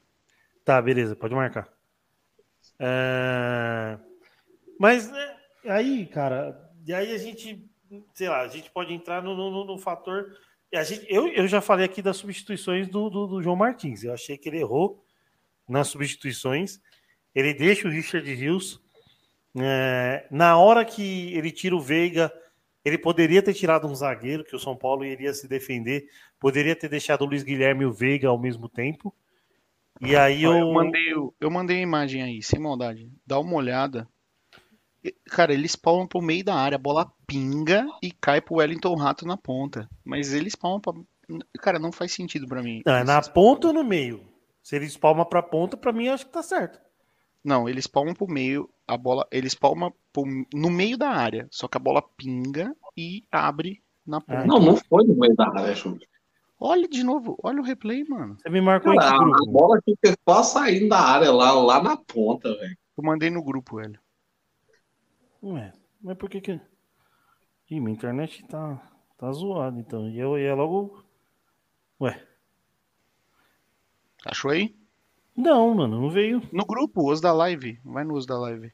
Speaker 3: Tá, beleza, pode marcar. É, Mas né, aí, cara, e aí a gente, sei lá, a gente pode entrar no, no, no fator. A gente, eu, eu já falei aqui das substituições do, do, do João Martins. Eu achei que ele errou nas substituições. Ele deixa o Richard Rios. é, na hora que ele tira o Veiga, ele poderia ter tirado um zagueiro, que o São Paulo iria se defender. Poderia ter deixado o Luiz Guilherme e o Veiga ao mesmo tempo. E aí eu,
Speaker 4: Eu mandei, o- eu mandei a imagem aí, sem maldade. Dá uma olhada. Cara, eles palmam pro meio da área, a bola pinga e cai pro Wellington Rato na ponta. Mas eles palmam pra. Cara, não faz sentido pra mim.
Speaker 3: Não, é na ponta ou no meio? Se ele espalma pra ponta, pra mim acho que tá certo.
Speaker 4: Não, eles palmam pro meio, a bola. Eles palmam pro- no meio da área. Só que a bola pinga e abre na ponta.
Speaker 1: Não, não foi no meio da área, Júlio.
Speaker 4: Olha de novo, olha o replay, mano.
Speaker 3: Você me marcou em
Speaker 1: Cara, a, a
Speaker 3: grupo?
Speaker 1: bola fica quase saindo da área lá, lá na ponta, velho.
Speaker 4: Eu mandei no grupo, velho.
Speaker 3: Ué, mas por que que... Ih, minha internet tá, tá zoada, então. E eu ia logo... Ué,
Speaker 4: Achou aí?
Speaker 3: não, mano, não veio.
Speaker 4: No grupo, os da live. Vai no os da live.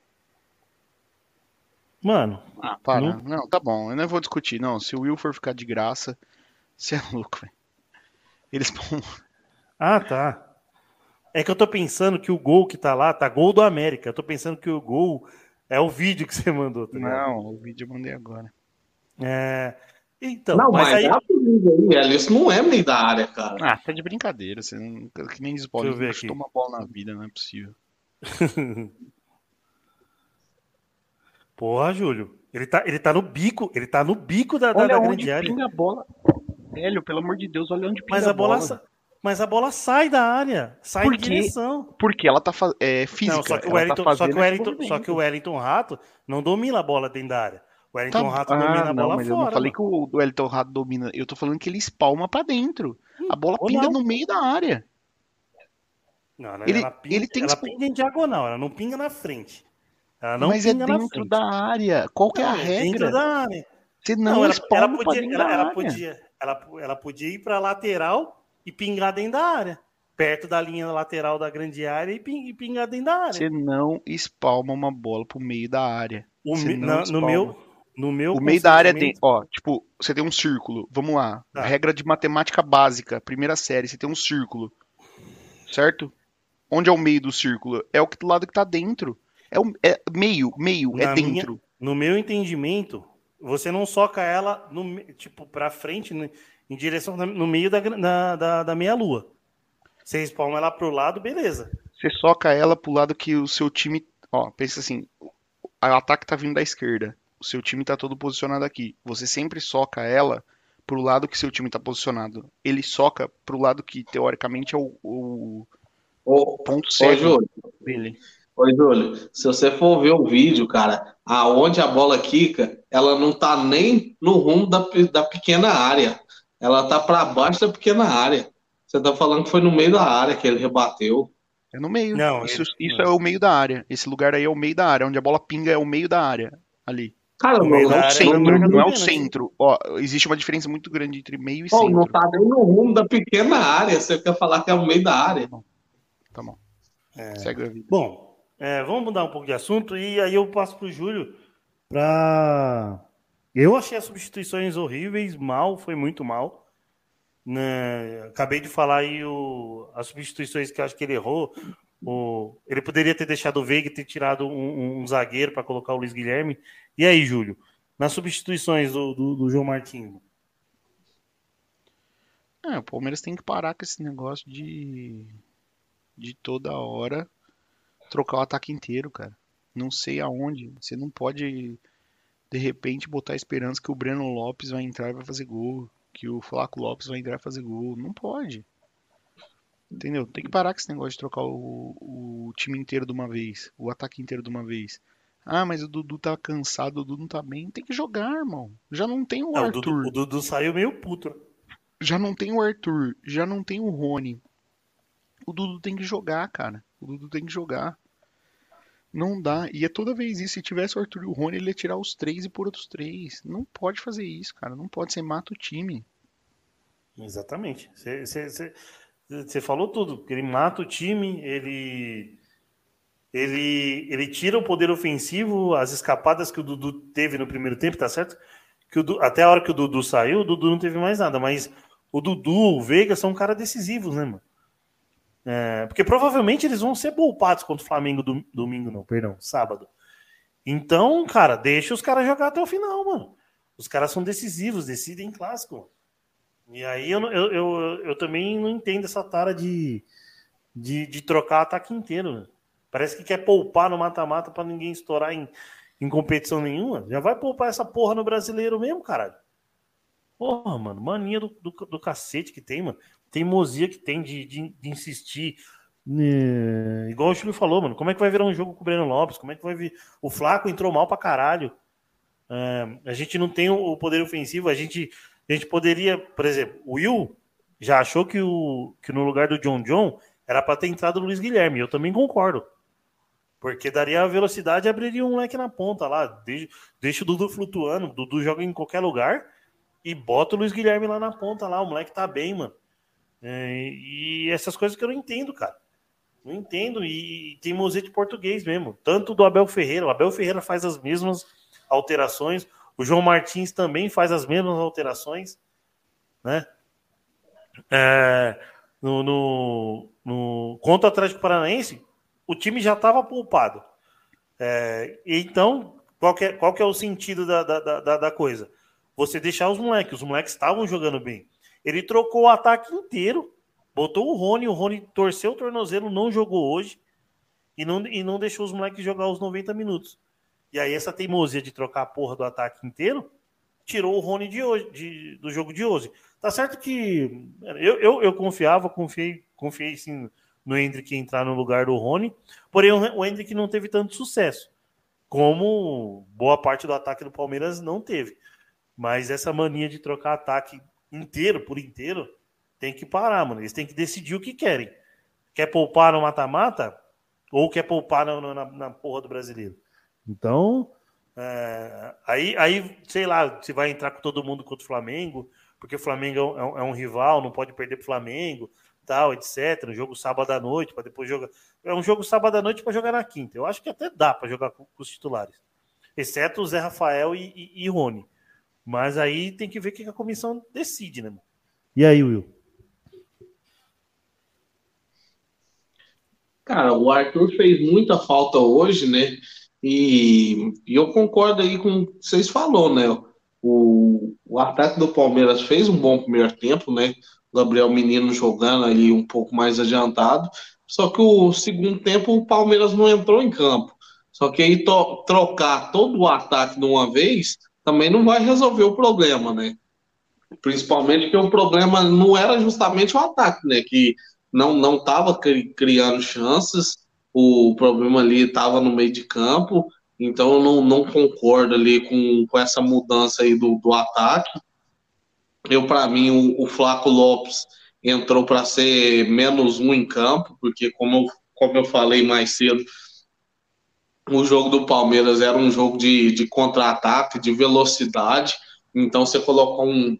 Speaker 3: Mano,
Speaker 4: Ah, para.
Speaker 3: Não.
Speaker 4: Não, tá bom. Eu não vou discutir. Não, se o Will for ficar de graça, [LAUGHS] você é louco, velho. Eles
Speaker 3: ah, tá. É que eu tô pensando que o gol que tá lá tá gol do América. Eu tô pensando que o gol é o vídeo que você mandou, tá ligado?
Speaker 4: Não, o vídeo eu mandei agora.
Speaker 3: É... Então,
Speaker 1: não,
Speaker 3: mas,
Speaker 1: mas,
Speaker 3: aí...
Speaker 1: é a perigo aí, velho. Isso não é meio da área, cara.
Speaker 4: Ah, tá de brincadeira. Você não... Que nem diz Paulinho,
Speaker 3: ver
Speaker 4: não
Speaker 3: aqui.
Speaker 4: uma bola na vida, não é possível. [LAUGHS]
Speaker 3: Porra, Júlio. Ele tá, ele tá no bico, ele tá no bico da, da,
Speaker 4: Olha
Speaker 3: da
Speaker 4: onde
Speaker 3: grande área.
Speaker 4: pinga a bola. Velho, pelo amor de Deus, olha onde pinga
Speaker 3: Mas a bola,
Speaker 4: bola.
Speaker 3: mas a bola sai da área, sai
Speaker 4: Por quê?
Speaker 3: direção.
Speaker 4: Porque ela tá é, física.
Speaker 3: Não, só que Wellington,
Speaker 4: tá
Speaker 3: só que Wellington, só que o. Wellington Rato não domina a bola dentro da área. O Wellington
Speaker 4: Tá-
Speaker 3: Rato
Speaker 4: ah,
Speaker 3: domina a
Speaker 4: não,
Speaker 3: bola
Speaker 4: mas eu
Speaker 3: fora.
Speaker 4: não falei
Speaker 3: mano.
Speaker 4: que o Wellington Rato domina. Eu tô falando que ele espalma pra dentro. A bola pinga
Speaker 3: não.
Speaker 4: no meio da área.
Speaker 3: Não, não,
Speaker 4: ele-
Speaker 3: ela pinga,
Speaker 4: ele tem que
Speaker 3: ela
Speaker 4: espa-
Speaker 3: pinga em diagonal, ela não pinga na frente. Ela não
Speaker 4: mas é
Speaker 3: pinga na
Speaker 4: dentro da área. Qual que é a
Speaker 3: Não,
Speaker 4: regra?
Speaker 3: Dentro da área.
Speaker 4: Você não,
Speaker 3: Não, ela,
Speaker 4: espalma
Speaker 3: ela
Speaker 4: pra
Speaker 3: podia,
Speaker 4: dentro
Speaker 3: ela, ela podia, ela, ela podia ir para lateral e pingar dentro da área, perto da linha lateral da grande área e pin- e pingar dentro da área.
Speaker 4: Você não espalma uma bola pro meio da área. Não
Speaker 3: na- no meu, no meu
Speaker 4: O meio da área tem, ó, tipo, você tem um círculo. Vamos lá.
Speaker 3: Tá.
Speaker 4: Regra de matemática básica, primeira série, você tem um círculo. Certo? Onde é o meio do círculo? É o que- do lado que tá dentro. É o é meio, meio, é
Speaker 3: Na minha-
Speaker 4: dentro.
Speaker 3: No meu entendimento, você não soca ela no, tipo para frente, né, em direção no meio da, gra- da, da, da meia lua. Você espalma ela pro lado, beleza.
Speaker 4: Você soca ela pro lado que o seu time, ó, pensa assim, o ataque tá vindo da esquerda. O seu time tá todo posicionado aqui. Você sempre soca ela pro lado que seu time tá posicionado. Ele soca pro lado que teoricamente é o, o
Speaker 1: Ô,
Speaker 4: ponto cego dele.
Speaker 1: Ô, Júlio, se você for ver o vídeo, cara, aonde a bola quica, ela não tá nem no rumo da, da pequena área. Ela tá para baixo da pequena área. Você tá falando que foi no meio da área que ele rebateu.
Speaker 4: É no meio.
Speaker 3: Não,
Speaker 4: isso
Speaker 3: ele-
Speaker 4: isso é o meio da área. Esse lugar aí é o meio da área. Onde a bola pinga é o meio da área. Ali.
Speaker 1: Cara, não,
Speaker 3: meio
Speaker 1: não,
Speaker 3: da área,
Speaker 1: sei,
Speaker 3: não
Speaker 4: Centro,
Speaker 3: marca
Speaker 4: não é o centro. Ó, existe uma diferença muito grande entre meio e
Speaker 1: Pô, não
Speaker 4: centro.
Speaker 1: tá nem no rumo da pequena área. Você quer falar que é o meio da área.
Speaker 4: Tá bom.
Speaker 3: É.
Speaker 4: Segue a vida.
Speaker 3: Bom, é, vamos mudar um pouco de assunto e aí eu passo pro Júlio para. Eu achei as substituições horríveis, mal, foi muito mal. Né? Acabei de falar aí o... as substituições que eu acho que ele errou. O... Ele poderia ter deixado o Veiga e ter tirado um, um zagueiro para colocar o Luiz Guilherme. E aí, Júlio? Nas substituições do, do, do João Martins.
Speaker 4: É, o Palmeiras tem que parar com esse negócio de de toda hora trocar o ataque inteiro, cara. Não sei aonde. Você não pode de repente botar esperança que o Breno Lopes vai entrar e vai fazer gol, que o Flaco Lopes vai entrar e fazer gol. Não pode. Entendeu? Tem que parar com esse negócio de trocar o, o time inteiro de uma vez, o ataque inteiro de uma vez. Ah, mas o Dudu tá cansado, o Dudu não tá bem. Tem que jogar, irmão. Já não tem o
Speaker 3: Não, o,
Speaker 4: Arthur.
Speaker 3: Dudu, o Dudu saiu meio puto.
Speaker 4: Já não tem o Arthur, já não tem o Rony. O Dudu tem que jogar, cara. O Dudu tem que jogar. Não dá. E é toda vez isso. Se tivesse o Arthur e o Rony, ele ia tirar os três e pôr outros três. Não pode fazer isso, cara. Não pode. Você mata o time.
Speaker 3: Exatamente. Você- falou tudo. Ele mata o time, ele, ele, ele tira o poder ofensivo, as escapadas que o Dudu teve no primeiro tempo, tá certo? Que o até a hora que o Dudu saiu, o Dudu não teve mais nada, mas o Dudu, o Veiga são caras decisivos, né, mano? É, porque provavelmente eles vão ser poupados contra o Flamengo do, domingo, não, perdão, sábado. Então, cara, deixa os caras jogar até o final, mano. Os caras são decisivos, decidem clássico. mano. E aí eu, eu, eu, eu também não entendo essa tara de, de, de trocar ataque inteiro. né? Parece que quer poupar no mata-mata pra ninguém estourar em, em competição nenhuma. Já vai poupar essa porra no brasileiro mesmo, caralho. Porra, mano, mania do, do, do cacete que tem, mano. Teimosia que tem de, de, de insistir. né? Igual o Júlio falou, mano. Como é que vai virar um jogo com o Breno Lopes? Como é que vai vir? O Flaco entrou mal pra caralho. É, a gente não tem o poder ofensivo. A gente, a gente poderia, por exemplo, o Will já achou que, o, que no lugar do John John era pra ter entrado o Luiz Guilherme. Eu também concordo. Porque daria a velocidade e abriria um leque na ponta lá. Deixa, deixa o Dudu flutuando. O Dudu joga em qualquer lugar e bota o Luiz Guilherme lá na ponta lá. O moleque tá bem, mano. É, e essas coisas que eu não entendo, cara. Não entendo. E, tem museu de português mesmo. Tanto do Abel Ferreira. O Abel Ferreira faz as mesmas alterações. O João Martins também faz as mesmas alterações. Né? É, no, no, no, contra o Atlético Paranaense, o time já estava poupado. É, então, qual que, é, qual que é o sentido da, da, da, da coisa? Você deixar os moleques. Os moleques estavam jogando bem. Ele trocou o ataque inteiro, botou o Rony, o Rony torceu o tornozelo, não jogou hoje e não, e não deixou os moleques jogar os 90 minutos. E aí essa teimosia de trocar a porra do ataque inteiro tirou o Rony de hoje, de, do jogo de hoje. Tá certo que eu, eu, eu confiava, confiei, confiei sim no Hendrick entrar no lugar do Rony, porém o Hendrick não teve tanto sucesso, como boa parte do ataque do Palmeiras não teve. Mas essa mania de trocar ataque inteiro por inteiro tem que parar, mano. Eles têm que decidir o que querem. Quer poupar no mata-mata ou quer poupar na, na, na, porra do brasileiro? Então, é, aí, aí, sei lá, se vai entrar com todo mundo contra o Flamengo, porque o Flamengo é um, é um rival, não pode perder pro Flamengo, tal, etc. Um jogo sábado à noite, para depois jogar. É um jogo sábado à noite para jogar na quinta. Eu acho que até dá para jogar com, com, os titulares. exceto o Zé Rafael e, e, e Rony. Mas aí tem que ver o que a comissão decide, né? E aí, Will?
Speaker 1: Cara, o Arthur fez muita falta hoje, né? E, e eu concordo aí com o que vocês falaram, né? O, o ataque do Palmeiras fez um bom primeiro tempo, né? O Gabriel Menino jogando ali um pouco mais adiantado. Só que o segundo tempo o Palmeiras não entrou em campo. Só que aí to, trocar todo o ataque de uma vez também não vai resolver o problema, né? Principalmente que o problema não era justamente o ataque, né? Que não não estava criando chances, o problema ali estava no meio de campo, então eu não, não concordo ali com, com essa mudança aí do, do ataque. Eu, para mim, o, o Flaco Lopes entrou para ser menos um em campo, porque como eu, como eu falei mais cedo, o jogo do Palmeiras era um jogo de, de contra-ataque, de velocidade, então você colocou um,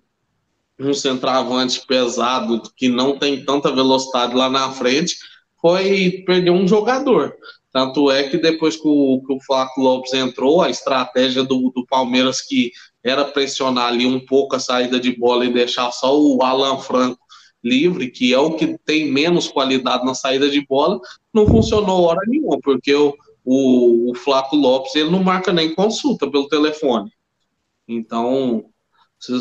Speaker 1: um centroavante pesado que não tem tanta velocidade lá na frente, foi perder um jogador. Tanto é que depois que o, que o Flávio Lopes entrou, a estratégia do, do Palmeiras, que era pressionar ali um pouco a saída de bola e deixar só o Alan Franco livre, que é o que tem menos qualidade na saída de bola, não funcionou hora nenhuma, porque o, o, o Flávio Lopes ele não marca nem consulta pelo telefone. Então, se,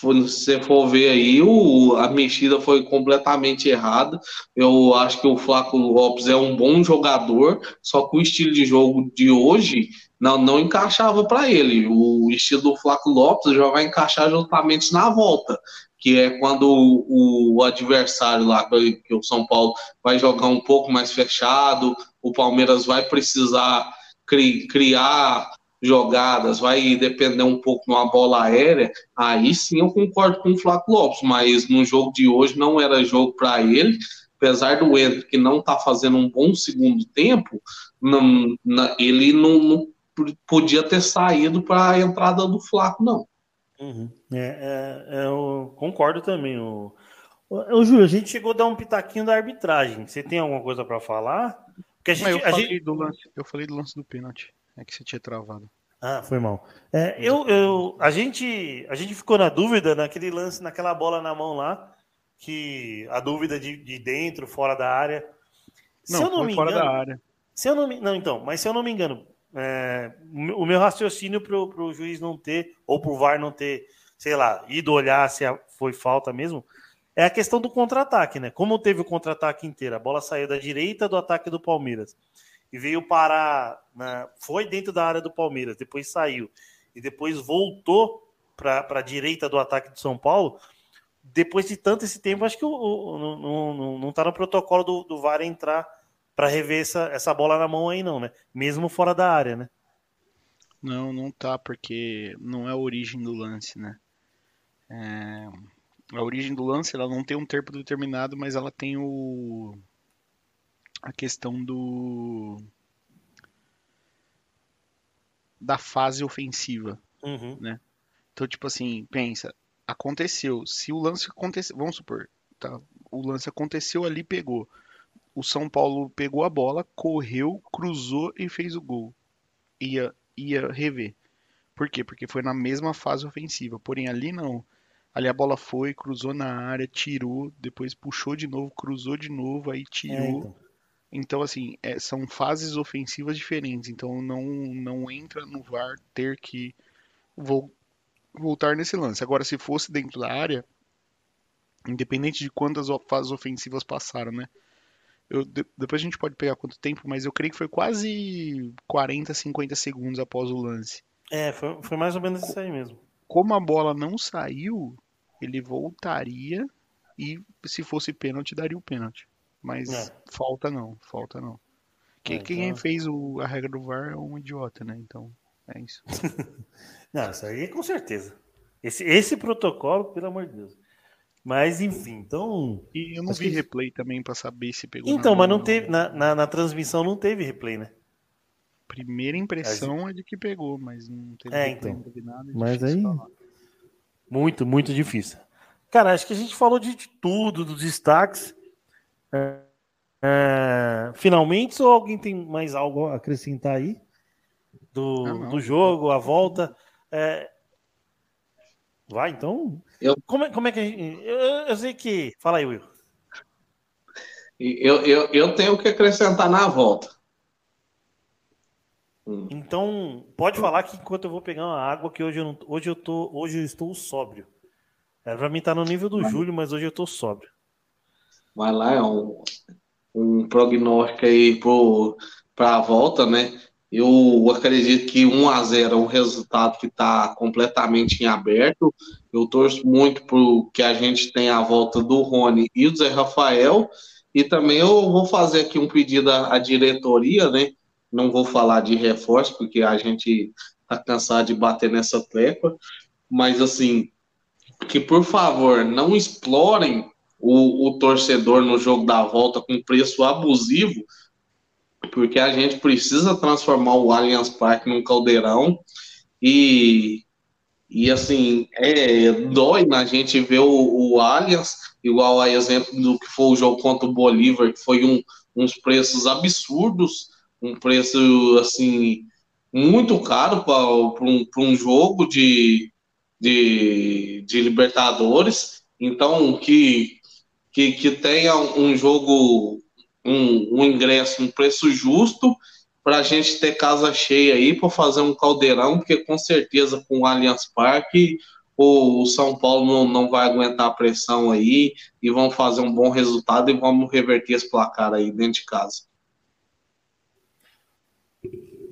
Speaker 1: você for ver aí, o, a mexida foi completamente errada. Eu acho que o Flaco Lopes é um bom jogador, só que o estilo de jogo de hoje não, não encaixava para ele. O estilo do Flaco Lopes já vai encaixar justamente na volta, que é quando o, o adversário lá, que o São Paulo vai jogar um pouco mais fechado, o Palmeiras vai precisar cri, criar jogadas, vai depender um pouco de uma bola aérea, aí sim eu concordo com o Flávio Lopes, mas no jogo de hoje não era jogo para ele, apesar do Ender que não está fazendo um bom segundo tempo, não, ele não, não, podia ter saído para a entrada do Flaco, não.
Speaker 3: Uhum. É, é, é, eu concordo também. O, o, o Júlio, a gente chegou a dar um pitaquinho da arbitragem. Você tem alguma coisa para falar?
Speaker 4: Porque a gente, eu, falei gente... do lance, eu falei do lance do pênalti. É que você tinha travado.
Speaker 3: Ah, foi mal. É, eu, eu, a, gente, a gente ficou na dúvida naquele lance, naquela bola na mão lá, que a dúvida de, de dentro, fora da área.
Speaker 4: Se não, eu não me fora engano, da área.
Speaker 3: Se eu não, me, não, então, mas se eu não me engano, é, o meu raciocínio para o juiz não ter, ou para o VAR não ter, sei lá, ido olhar se foi falta mesmo, é a questão do contra-ataque, né? Como teve o contra-ataque inteiro, a bola saiu da direita do ataque do Palmeiras e veio parar, na, foi dentro da área do Palmeiras, depois saiu e depois voltou para a direita do ataque de São Paulo. Depois de tanto esse tempo, acho que o, o, não, não tá no protocolo do, do VAR entrar para rever essa, essa bola na mão aí, não, né? Mesmo fora da área, né?
Speaker 4: Não, não tá, porque não é a origem do lance, né? É... A origem do lance ela não tem um tempo determinado, mas ela tem o a questão do da fase ofensiva, uhum. né? Então, tipo assim, pensa, aconteceu, se o lance aconteceu, vamos supor, tá? O lance aconteceu ali, pegou. O São Paulo pegou a bola, correu, cruzou e fez o gol. Ia ia rever. Por quê? Porque foi na mesma fase ofensiva. Porém ali não. Ali a bola foi, cruzou na área, tirou, depois puxou de novo, cruzou de novo, aí tirou. É, então. Então, assim, é, são fases ofensivas diferentes. Então, não, não entra no VAR ter que vo voltar nesse lance. Agora, se fosse dentro da área, independente de quantas fases ofensivas passaram, né? Eu, de, depois a gente pode pegar quanto tempo, mas eu creio que foi quase 40, 50 segundos após o lance.
Speaker 3: É, foi, foi mais ou menos isso aí mesmo.
Speaker 4: Como a bola não saiu, ele voltaria e se fosse pênalti, daria o pênalti. Mas é. falta não, falta não. Que, é, Quem então... fez o, a regra do VAR é um idiota, né? Então, é isso. [LAUGHS]
Speaker 3: não, isso aí com certeza. Esse, esse protocolo, pelo amor de Deus. Mas enfim, então.
Speaker 4: E eu não vi que... replay também para saber se pegou.
Speaker 3: Então, mas não teve. Na, na, na, transmissão não teve replay, né?
Speaker 4: Primeira impressão é de que pegou, mas não teve
Speaker 3: é, replay, então. não teve nada. É mas aí. Falar. Muito, muito difícil. Cara, acho que a gente falou de, de tudo, dos destaques. É, finalmente, ou alguém tem mais algo a acrescentar aí? do, ah, do jogo, a volta. É... Vai, então. Eu... Como, é, como é que. Eu, eu sei que. Fala aí, Will.
Speaker 1: Eu, eu, eu tenho que acrescentar na volta.
Speaker 3: Então, pode falar que enquanto eu vou pegar uma água, que hoje eu, não, hoje eu, tô, hoje eu estou sóbrio. Era pra mim estar tá no nível do Júlio, mas hoje eu estou sóbrio.
Speaker 1: Vai lá, é um, um prognóstico aí para a volta, né? Eu acredito que 1 a 0 é um resultado que está completamente em aberto. Eu torço muito para que a gente tenha a volta do Rony e do Zé Rafael. E também eu vou fazer aqui um pedido à, diretoria, né? Não vou falar de reforço, porque a gente está cansado de bater nessa tecla. Mas, assim, que por favor não explorem o, o torcedor no jogo da volta com preço abusivo, porque a gente precisa transformar o Allianz Parque num caldeirão e, e assim, é, dói na gente ver o, o Allianz, igual a exemplo do que foi o jogo contra o Bolívar, que foi um, uns preços absurdos, um preço assim muito caro para um, um jogo de, de, de Libertadores. Então, que que, que tenha um jogo, um, um ingresso, um preço justo para a gente ter casa cheia aí para fazer um caldeirão, porque com certeza com o Allianz Parque o São Paulo não, não vai aguentar a pressão aí e vão fazer um bom resultado e vamos reverter esse placar aí dentro de casa.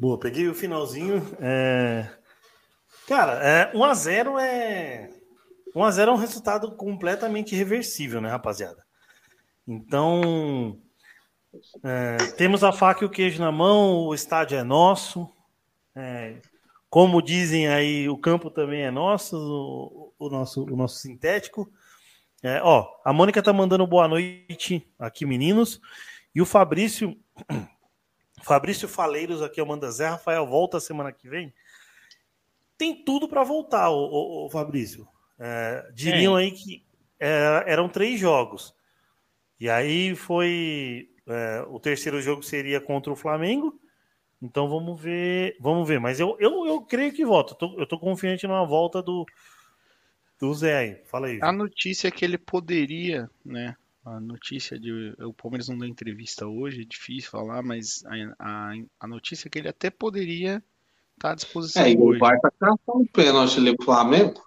Speaker 3: Boa, peguei o finalzinho. É... Cara, é, 1x0 é 1x0 é um resultado completamente reversível, né, rapaziada? Então, é, temos a faca e o queijo na mão, o estádio é nosso. É, como dizem aí, o campo também é nosso, o, o nosso, o nosso sintético. É, ó, a Mônica tá mandando boa noite aqui, meninos. E o Fabrício, [CLEARS THROAT] Fabrício Faleiros aqui, manda Zé Rafael, volta semana que vem. Tem tudo para voltar, o, o, o Fabrício. É, diriam é. aí que é, eram três jogos. E aí foi. É, o terceiro jogo seria contra o Flamengo. Então vamos ver. Vamos ver. Mas eu, eu, eu creio que volta. Eu tô, eu tô confiante numa volta do, do Zé aí. Fala aí.
Speaker 4: A notícia é que ele poderia, né? A notícia de. O Palmeiras não deu entrevista hoje, é difícil falar, mas a, a, a notícia é que ele até poderia estar tá à disposição. É, e
Speaker 1: o VAR tá caçando pênalti ali pro Flamengo.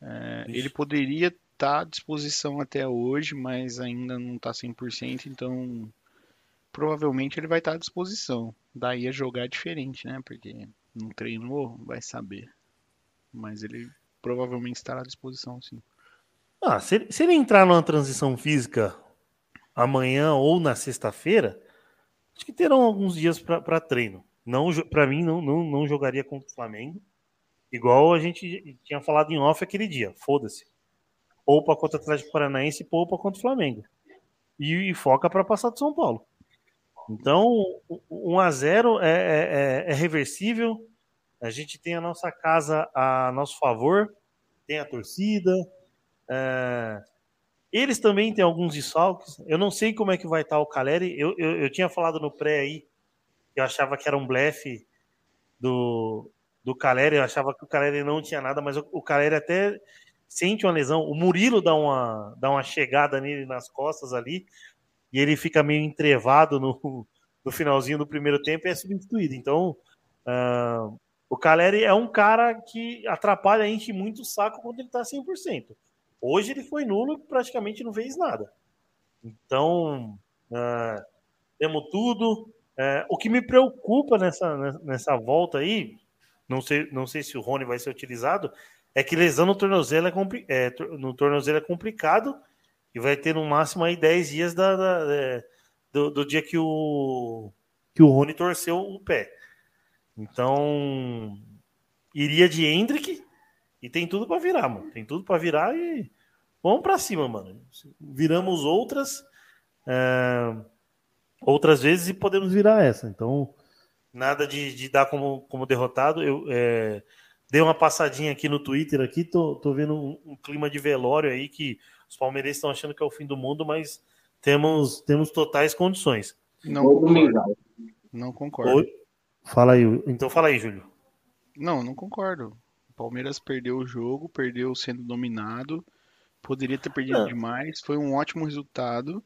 Speaker 4: É, ele poderia estar tá à disposição até hoje, mas ainda não está 100%, então provavelmente ele vai estar tá à disposição. Daí a jogar diferente, né? Porque não treinou, vai saber. Mas ele provavelmente estará à disposição, sim.
Speaker 3: Ah, se, ele, se ele entrar numa transição física amanhã ou na sexta-feira, acho que terão alguns dias para treino. Não, para mim, não, não, não jogaria contra o Flamengo. Igual a gente tinha falado em off aquele dia. Foda-se. Poupa contra o Atlético Paranaense poupa contra o Flamengo. E, e foca para passar do São Paulo. Então, 1 a 0 é, é, é, é, reversível. A gente tem a nossa casa a nosso favor, tem a torcida. É... Eles também têm alguns desfalques. Eu não sei como é que vai estar o Caleri. Eu, eu, eu tinha falado no pré aí eu achava que era um blefe do, do Caleri, eu achava que o Caleri não tinha nada, mas o, o Caleri até sente uma lesão. O Murilo dá uma, dá uma chegada nele nas costas ali, e ele fica meio entrevado no, no finalzinho do primeiro tempo e é substituído. Então, uh, o Caleri é um cara que atrapalha, enche muito o saco quando ele está 100%. Hoje ele foi nulo e praticamente não fez nada. Então, uh, temos tudo. Uh, o que me preocupa nessa, nessa volta aí, não sei, não sei se o Rony vai ser utilizado, é que lesão no tornozelo é, é, no tornozelo é complicado e vai ter no máximo aí 10 dias da, da é, do, do, dia que o, que o Rony torceu o pé. Então, iria de Hendrick e tem tudo para virar, mano. Tem tudo para virar e vamos para cima, mano. Viramos outras é, outras vezes e podemos virar essa. Então, nada de, de dar como, como derrotado. Eu é, dei uma passadinha aqui no Twitter aqui, tô, tô vendo um, um clima de velório aí que os palmeirenses estão achando que é o fim do mundo, mas temos, temos totais condições.
Speaker 4: Não concordo. Não concordo.
Speaker 3: Fala aí, então fala aí, Júlio.
Speaker 4: Não, não concordo. O Palmeiras perdeu o jogo, perdeu sendo dominado, poderia ter perdido
Speaker 3: Não.
Speaker 4: demais, foi um ótimo resultado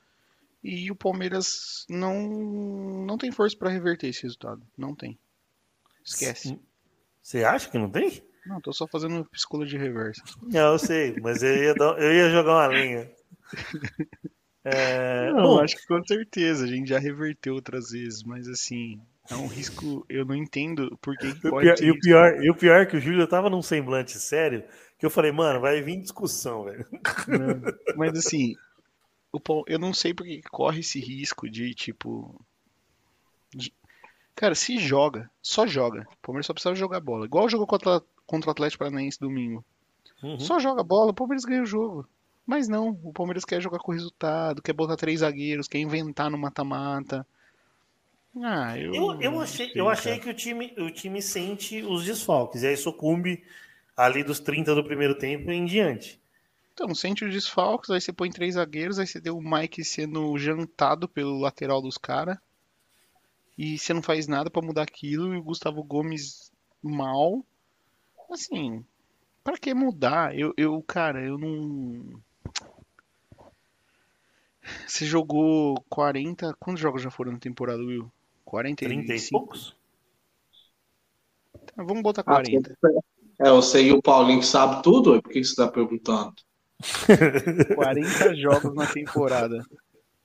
Speaker 4: e o Palmeiras não não tem força para reverter esse resultado, não tem. Esquece.
Speaker 3: Você acha que não tem?
Speaker 4: Não, tô só fazendo psicologia reversa.
Speaker 3: Não, eu sei, mas eu ia, dar- eu ia jogar uma lenha. É,
Speaker 4: Não,
Speaker 3: bom,
Speaker 4: acho que com certeza, a gente já reverteu outras vezes, mas assim, é um risco, eu não entendo por que
Speaker 3: o
Speaker 4: pode
Speaker 3: pior- e o pior, e o pior é que o Júlio tava num semblante sério, que eu falei, mano, vai vir discussão, velho.
Speaker 4: Mas assim, eu não sei porque corre esse risco de, tipo. de- Cara, se joga, só joga. O Palmeiras só precisava jogar bola. Igual jogou contra, contra o Atlético Paranaense domingo.
Speaker 3: Uhum.
Speaker 4: Só joga bola, o Palmeiras ganha o jogo. Mas não, o Palmeiras quer jogar com resultado, quer botar três zagueiros, quer inventar no mata-mata. Ah, eu.
Speaker 3: Eu, eu achei,
Speaker 4: sei,
Speaker 3: eu achei
Speaker 4: cara.
Speaker 3: que o time, o time sente os desfalques, e aí sucumbe ali dos 30 do primeiro tempo em diante.
Speaker 4: Então, sente os desfalques, aí você põe três zagueiros, aí você tem o Mike sendo jantado pelo lateral dos caras. E você não faz nada pra mudar aquilo, e o Gustavo Gomes mal. Assim, pra que mudar? Eu, eu, cara, eu não. Você jogou 40. Quantos jogos já foram na temporada, Will?
Speaker 3: 30 e
Speaker 4: 45?
Speaker 3: poucos?
Speaker 4: Tá, Vamos botar
Speaker 1: Ah,
Speaker 4: 40.
Speaker 1: É, você e o Paulinho que sabe tudo, ué, por que você tá perguntando? [LAUGHS]
Speaker 4: 40 jogos na temporada.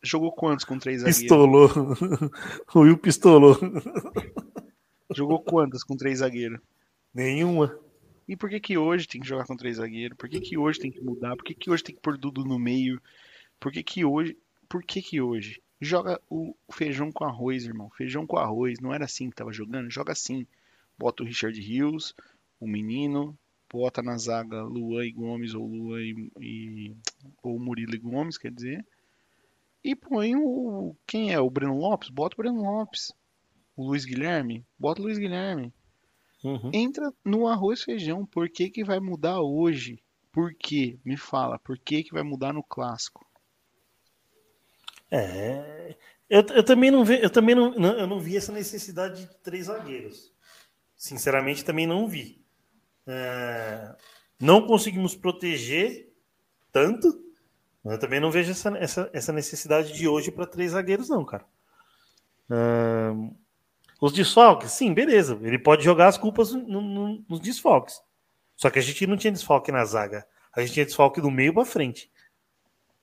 Speaker 4: Jogou quantos com três zagueiros?
Speaker 3: Pistolou. [LAUGHS] o Will pistolou.
Speaker 4: Jogou quantas com três zagueiros?
Speaker 3: Nenhuma.
Speaker 4: E por que que hoje tem que jogar com três zagueiros? Por que que hoje tem que mudar? Por que que hoje tem que pôr Dudu no meio? Por que que hoje... Por que que hoje? Joga o feijão com arroz, irmão. Feijão com arroz. Não era assim que tava jogando? Joga assim. Bota o Richard Rios, o menino, bota na zaga Luan e Gomes, ou Luan e, e- ou Murilo e Gomes, quer dizer. E põe o... Quem é? O Breno Lopes? Bota o Breno Lopes. O Luiz Guilherme? Bota o Luiz Guilherme
Speaker 3: Uhum.
Speaker 4: entra no arroz e feijão. Por que que vai mudar hoje? Por quê? Me fala. Por que que vai mudar no clássico?
Speaker 3: É. Eu, eu também não vi, eu também não, não- eu não vi essa necessidade de três zagueiros. Sinceramente, também não vi. É, não conseguimos proteger tanto. Eu também não vejo essa, essa, essa necessidade de hoje para três zagueiros, não, cara. É, os desfalques, sim, beleza. Ele pode jogar as culpas no- no- nos desfalques. Só que a gente não tinha desfalque na zaga. A gente tinha desfalque do meio para frente.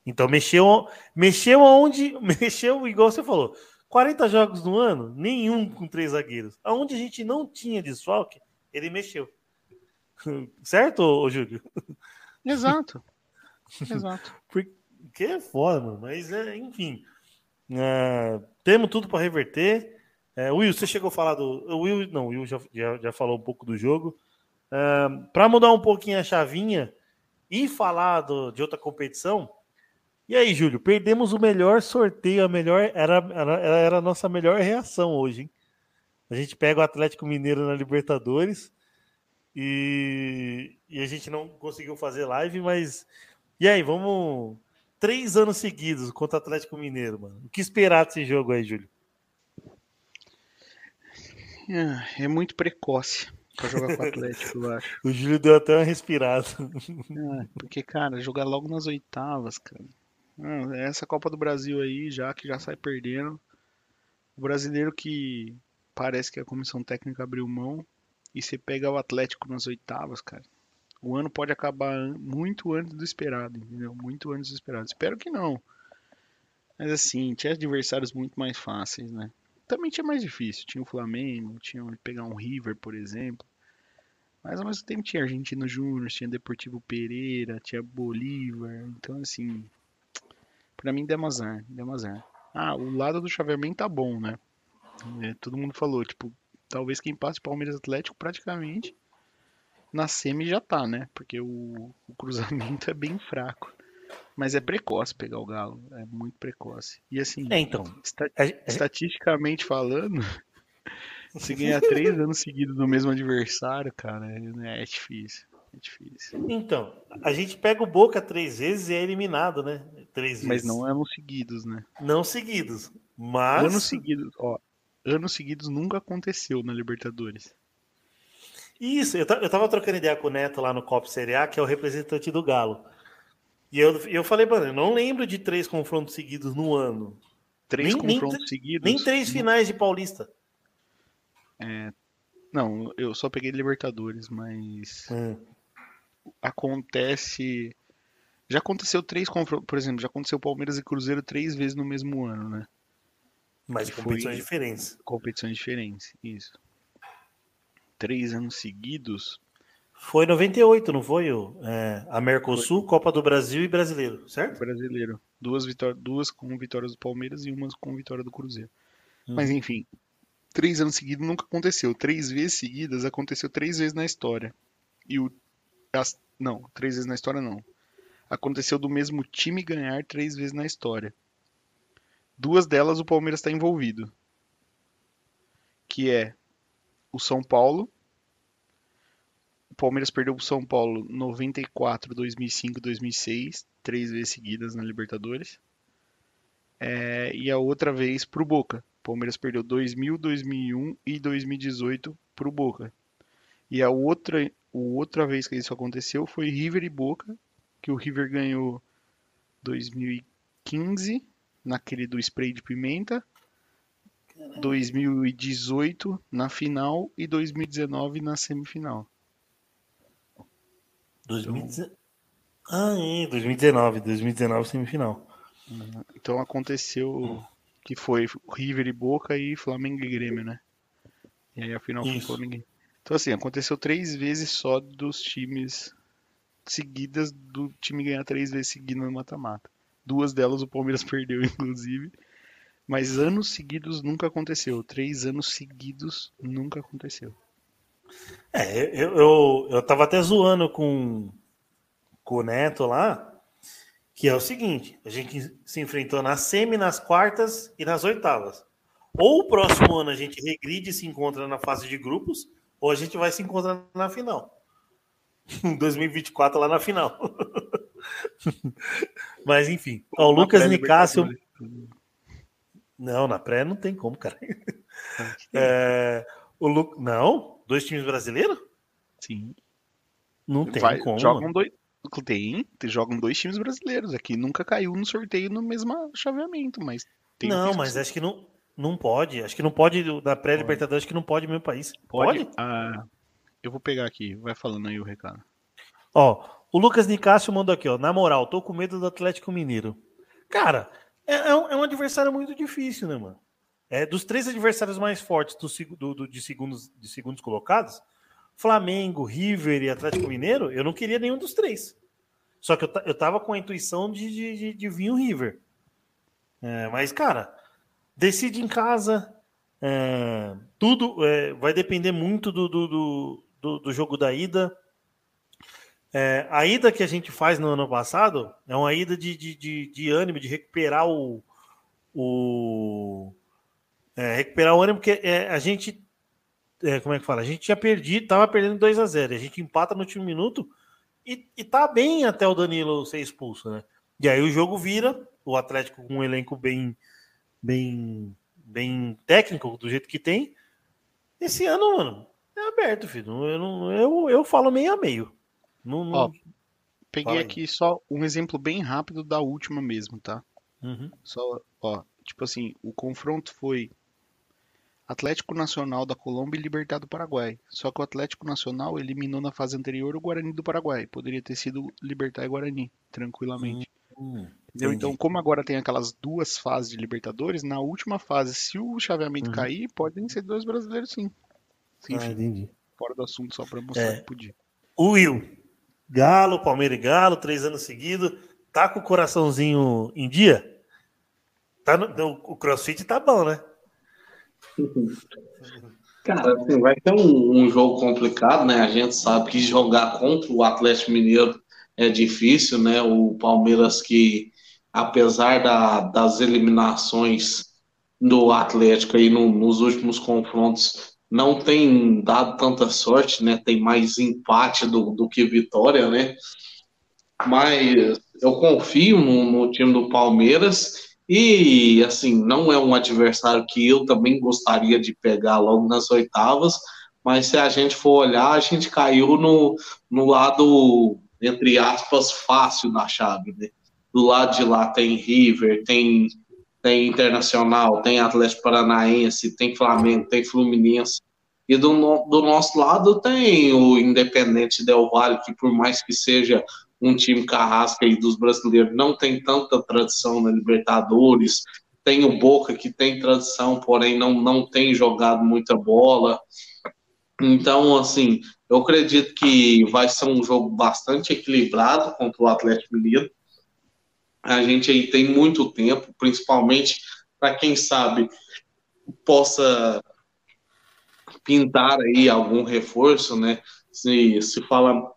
Speaker 3: Então mexeu, mexeu aonde. [LAUGHS] Mexeu, igual você falou. 40 jogos no ano, nenhum com três zagueiros. Aonde a gente não tinha desfalque, ele mexeu. [LAUGHS] Certo, Júlio?
Speaker 4: Exato. Exato.
Speaker 3: Porque é foda, mano. Mas, é, enfim. É, temos tudo para reverter. É, Will, você chegou a falar do. Will, não, Will já, já, já falou um pouco do jogo. para mudar um pouquinho a chavinha e falar do- de outra competição. E aí, Júlio, perdemos o melhor sorteio, a melhor. Era, era, era a nossa melhor reação hoje, hein? A gente pega o Atlético Mineiro na Libertadores e, e a gente não conseguiu fazer live, mas. E aí, vamos. Três anos seguidos contra o Atlético Mineiro, mano. O que esperar desse jogo aí, Júlio?
Speaker 4: Ah, É muito precoce pra jogar com o [LAUGHS] Atlético, eu acho.
Speaker 3: O Júlio deu até uma respirada.
Speaker 4: Ah, porque, cara, jogar logo nas oitavas, cara. Ah, essa Copa do Brasil aí, já que já sai perdendo. O brasileiro que parece que a comissão técnica abriu mão e você pega o Atlético nas oitavas, cara. O ano pode acabar muito antes do esperado, entendeu? Muito antes do esperado. Espero que não. Mas assim, tinha adversários muito mais fáceis, né? Também tinha mais difícil. Tinha o Flamengo, tinha pegar um River, por exemplo. Mas ao mesmo tempo tinha Argentino Júnior, tinha Deportivo Pereira, tinha Bolívar. Então, assim, pra mim deu azar, deu azar. Ah, o lado do chaveamento tá bom, né? É, todo mundo falou, tipo, talvez quem passe Palmeiras Atlético praticamente na semi já tá, né? Porque o, o cruzamento é bem fraco. Mas é precoce pegar o Galo, é muito precoce. E assim,
Speaker 3: É, então.
Speaker 4: esta- estatisticamente falando, [LAUGHS] se ganhar três anos seguidos do mesmo adversário, cara, é, é difícil. É difícil.
Speaker 3: Então, a gente pega o Boca três vezes e é eliminado, né? Três
Speaker 4: Mas
Speaker 3: vezes.
Speaker 4: não anos seguidos, né?
Speaker 3: Não seguidos. Mas.
Speaker 4: Anos seguidos, ó. anos seguidos nunca aconteceu na Libertadores.
Speaker 3: Isso, eu, eu tava trocando ideia com o Neto lá no Copa Série A, que é o representante do Galo. E eu, eu falei, mano, eu não lembro de três confrontos seguidos no ano.
Speaker 4: Três
Speaker 3: Nem- nem
Speaker 4: confrontos seguidos.
Speaker 3: Nem três finais de Paulista.
Speaker 4: É, não, eu só peguei Libertadores, mas acontece. Já aconteceu três confrontos, por exemplo, já aconteceu Palmeiras e Cruzeiro três vezes no mesmo ano, né?
Speaker 3: Mas competições diferentes.
Speaker 4: Competições diferentes, isso. Três anos seguidos.
Speaker 3: Foi 98, não foi? É, a Mercosul, Copa do Brasil e Brasileiro, certo?
Speaker 4: Brasileiro. Duas, vitó duas com vitórias do Palmeiras e uma com vitória do Cruzeiro.
Speaker 3: Uhum.
Speaker 4: Mas enfim, três anos seguidos nunca aconteceu. Três vezes seguidas aconteceu três vezes na história. E o. as- não, três vezes na história não. Aconteceu do mesmo time ganhar três vezes na história. Duas delas o Palmeiras está envolvido. Que é o São Paulo. O Palmeiras perdeu pro São Paulo 94, 2005, 2006, três vezes seguidas na Libertadores. É, e a outra vez pro Boca. O Palmeiras perdeu 2000, 2001 e 2018 pro Boca. E a outra, a outra vez que isso aconteceu foi River e Boca, que o River ganhou 2015 naquele do spray de pimenta, 2018 na final e 2019 na semifinal.
Speaker 3: 2019. Ah, é, 2019, 2019 semifinal.
Speaker 4: Então aconteceu que foi River e Boca e Flamengo e Grêmio, né? E aí a final foi
Speaker 3: Isso.
Speaker 4: Flamengo. e- Então assim, aconteceu três vezes só dos times seguidas do time ganhar três vezes seguidas no mata-mata. Duas delas o Palmeiras [LAUGHS] perdeu, inclusive. Mas anos seguidos nunca aconteceu. Três anos seguidos nunca aconteceu.
Speaker 3: É, eu, eu, eu tava até zoando com, com o Neto lá, que é o seguinte: a gente se enfrentou na semi, nas quartas e nas oitavas. Ou o próximo ano a gente regride e se encontra na fase de grupos, ou a gente vai se encontrar na final. Em 2024 lá na final. [LAUGHS] Mas enfim. Ó, o Lucas Nicásio. Não, na pré não tem como, cara. [LAUGHS] É, o Lu... Não? Dois times brasileiros?
Speaker 4: Sim.
Speaker 3: Não tem
Speaker 4: Vai-
Speaker 3: como.
Speaker 4: jogam dois. Tem, te- jogam dois times brasileiros aqui. Nunca caiu no sorteio no mesmo chaveamento, mas tem
Speaker 3: Não, mas acho que não, não pode. Acho que não pode, da pré-Libertadores, acho que não pode no meu país. Pode?
Speaker 4: Ah, eu vou pegar aqui, vai falando aí o recado.
Speaker 3: Ó, o Lucas Nicásio mandou aqui, ó. Na moral, tô com medo do Atlético Mineiro. Cara, é, é um, é um adversário muito difícil, né, mano? É, dos três adversários mais fortes do, do- do- de, segundos, de segundos colocados, Flamengo, River e Atlético Mineiro, eu não queria nenhum dos três. Só que eu, eu tava com a intuição de, de, de, de vir o River. É, mas, cara, decide em casa. é, tudo é, vai depender muito do, do, do- do jogo da ida. É, a ida que a gente faz no ano passado é uma ida de, de, de, de ânimo, de recuperar o. o é, recuperar o ânimo, porque é, a gente. é, como é que fala? A gente tinha perdido, tava perdendo 2 a 0 A gente empata no último minuto e, e tá bem até o Danilo ser expulso, né? E aí o jogo vira, o Atlético com um elenco bem, bem, bem técnico, do jeito que tem. Esse ano, mano, é aberto, filho. Eu, eu, eu falo meio a meio. Não, não-
Speaker 4: Ó. Peguei aqui só um exemplo bem rápido da última mesmo, tá?
Speaker 3: Uhum.
Speaker 4: Só, ó, tipo assim, o confronto foi Atlético Nacional da Colômbia e Libertad do Paraguai. Só que o Atlético Nacional eliminou na fase anterior o Guarani do Paraguai. Poderia ter sido Libertad e Guarani, tranquilamente.
Speaker 3: Hum, entendi.
Speaker 4: Então, como agora tem aquelas duas fases de Libertadores, na última fase, se o chaveamento
Speaker 3: Uhum.
Speaker 4: cair, podem ser dois brasileiros sim.
Speaker 3: Ah,
Speaker 4: Enfim,
Speaker 3: entendi.
Speaker 4: fora do assunto só pra mostrar
Speaker 3: É.
Speaker 4: que podia.
Speaker 3: O Will. Galo, Palmeiras e Galo, três anos seguidos. Tá com o coraçãozinho em dia? Tá no, o crossfit tá bom, né? [LAUGHS]
Speaker 1: Cara, assim, vai ter um, um jogo complicado, né? A gente sabe que jogar contra o Atlético Mineiro é difícil, né? O Palmeiras que, apesar da- das eliminações do Atlético aí no- nos últimos confrontos, não tem dado tanta sorte, né? Tem mais empate do, do que vitória, né? Mas eu confio no, no time do Palmeiras E, assim, não é um adversário que eu também gostaria de pegar logo nas oitavas, mas se a gente for olhar, a gente caiu no, no lado, entre aspas, fácil da chave, né? Do lado de lá tem River, tem, tem Internacional, tem Atlético Paranaense, tem Flamengo, tem Fluminense. E do, do nosso lado tem o Independente Del Valle, que por mais que seja um time carrasca aí dos brasileiros, não tem tanta tradição na Libertadores. Tem o Boca, que tem tradição, porém não, não tem jogado muita bola. Então, assim, eu acredito que vai ser um jogo bastante equilibrado contra o Atlético Mineiro. A gente aí tem muito tempo, principalmente para quem sabe possa pintar aí algum reforço, né? Se, se fala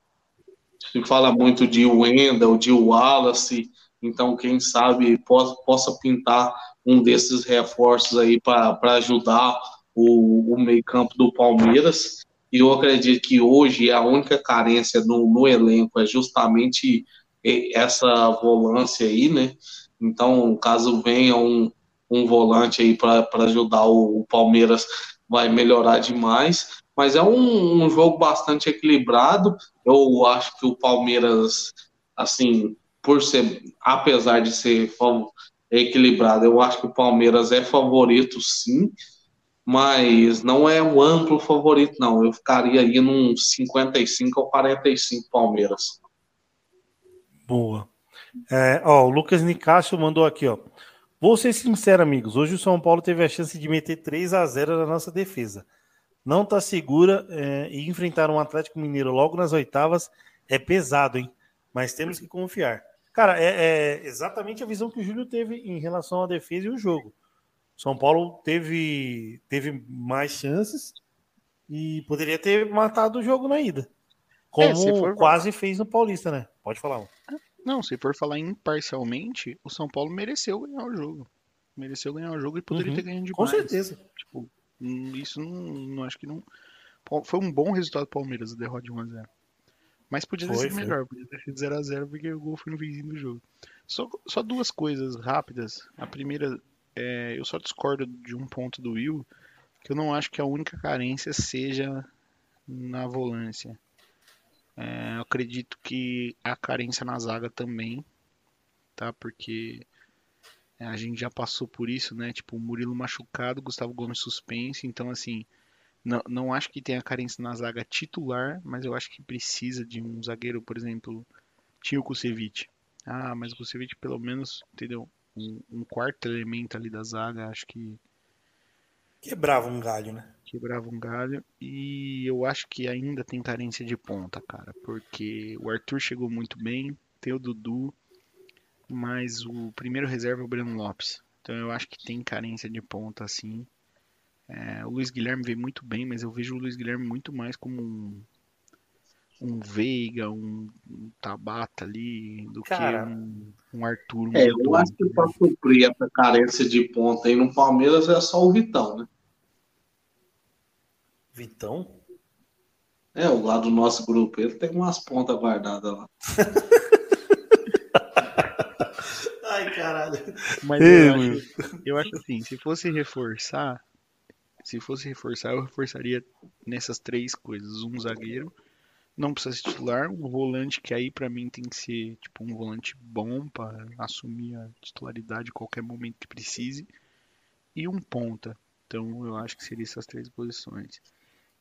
Speaker 1: se fala muito de Wendell, de Wallace, então quem sabe possa, possa pintar um desses reforços aí para ajudar o, o meio-campo do Palmeiras. E eu acredito que hoje a única carência no, no elenco é justamente essa volância aí, né? Então, caso venha um, um volante aí para ajudar o, o, Palmeiras, vai melhorar demais. Mas é um, um, jogo bastante equilibrado. Eu acho que o Palmeiras, assim, por ser, apesar de ser equilibrado, eu acho que o Palmeiras é favorito, sim mas não é um amplo favorito, não. Eu ficaria aí num 55 ou 45 Palmeiras.
Speaker 3: Boa. É, ó, o Lucas Nicásio mandou aqui, ó. Vou ser sincero, amigos. Hoje o São Paulo teve a chance de meter 3 a 0 na nossa defesa. Não está segura é, e enfrentar um Atlético Mineiro logo nas oitavas é pesado, hein? Mas temos que confiar. Cara, é, é exatamente a visão que o Júlio teve em relação à defesa e o jogo. São Paulo teve, teve mais chances e poderia ter matado o jogo na ida. Como é, for... quase fez no Paulista, né? Pode falar.
Speaker 4: Não, se for falar imparcialmente, o São Paulo mereceu ganhar o jogo. Mereceu ganhar o jogo e poderia uhum. ter ganhado demais.
Speaker 3: Com certeza.
Speaker 4: Tipo, hum, isso não, não acho que não. Foi um bom resultado do Palmeiras, a derrota de 1x0. Mas podia ter foi, sido foi. melhor, podia ter sido 0x0 porque o gol foi no vizinho do jogo. Só, só duas coisas rápidas. A primeira, é, eu só discordo de um ponto do Will, que eu não acho que a única carência seja na volância. É, eu acredito que a carência na zaga também, tá? Porque a gente já passou por isso, né? Tipo, Murilo machucado, Gustavo Gomes suspense, então assim, não, não acho que tenha carência na zaga titular, mas eu acho que precisa de um zagueiro, por exemplo, tinha o Kusevich. Ah, mas o Kusevich pelo menos, entendeu? um, um, quarto elemento ali da zaga, acho que.
Speaker 3: Quebrava um galho, né?
Speaker 4: Quebrava um galho. E eu acho que ainda tem carência de ponta, cara. Porque o Arthur chegou muito bem, tem o Dudu, mas o primeiro reserva é o Breno Lopes. Então eu acho que tem carência de ponta, assim. É, o Luiz Guilherme veio muito bem, mas eu vejo o Luiz Guilherme muito mais como um, um Veiga, um, um, Tabata ali, do Cara, que um, um Arthur. Um
Speaker 1: é, eu acho que para suprir essa carência de ponta aí no Palmeiras é só o Vitão, né?
Speaker 3: Vitão?
Speaker 1: É, o lado do nosso grupo, ele tem umas pontas guardadas lá. [LAUGHS]
Speaker 3: Ai, caralho.
Speaker 4: Mas eu, acho, eu acho assim, se fosse reforçar, se fosse reforçar, eu reforçaria nessas três coisas. Um zagueiro, não precisa ser titular. Um volante que aí para mim tem que ser tipo um volante bom para assumir a titularidade a qualquer momento que precise. E um ponta. Então eu acho que seria essas três posições.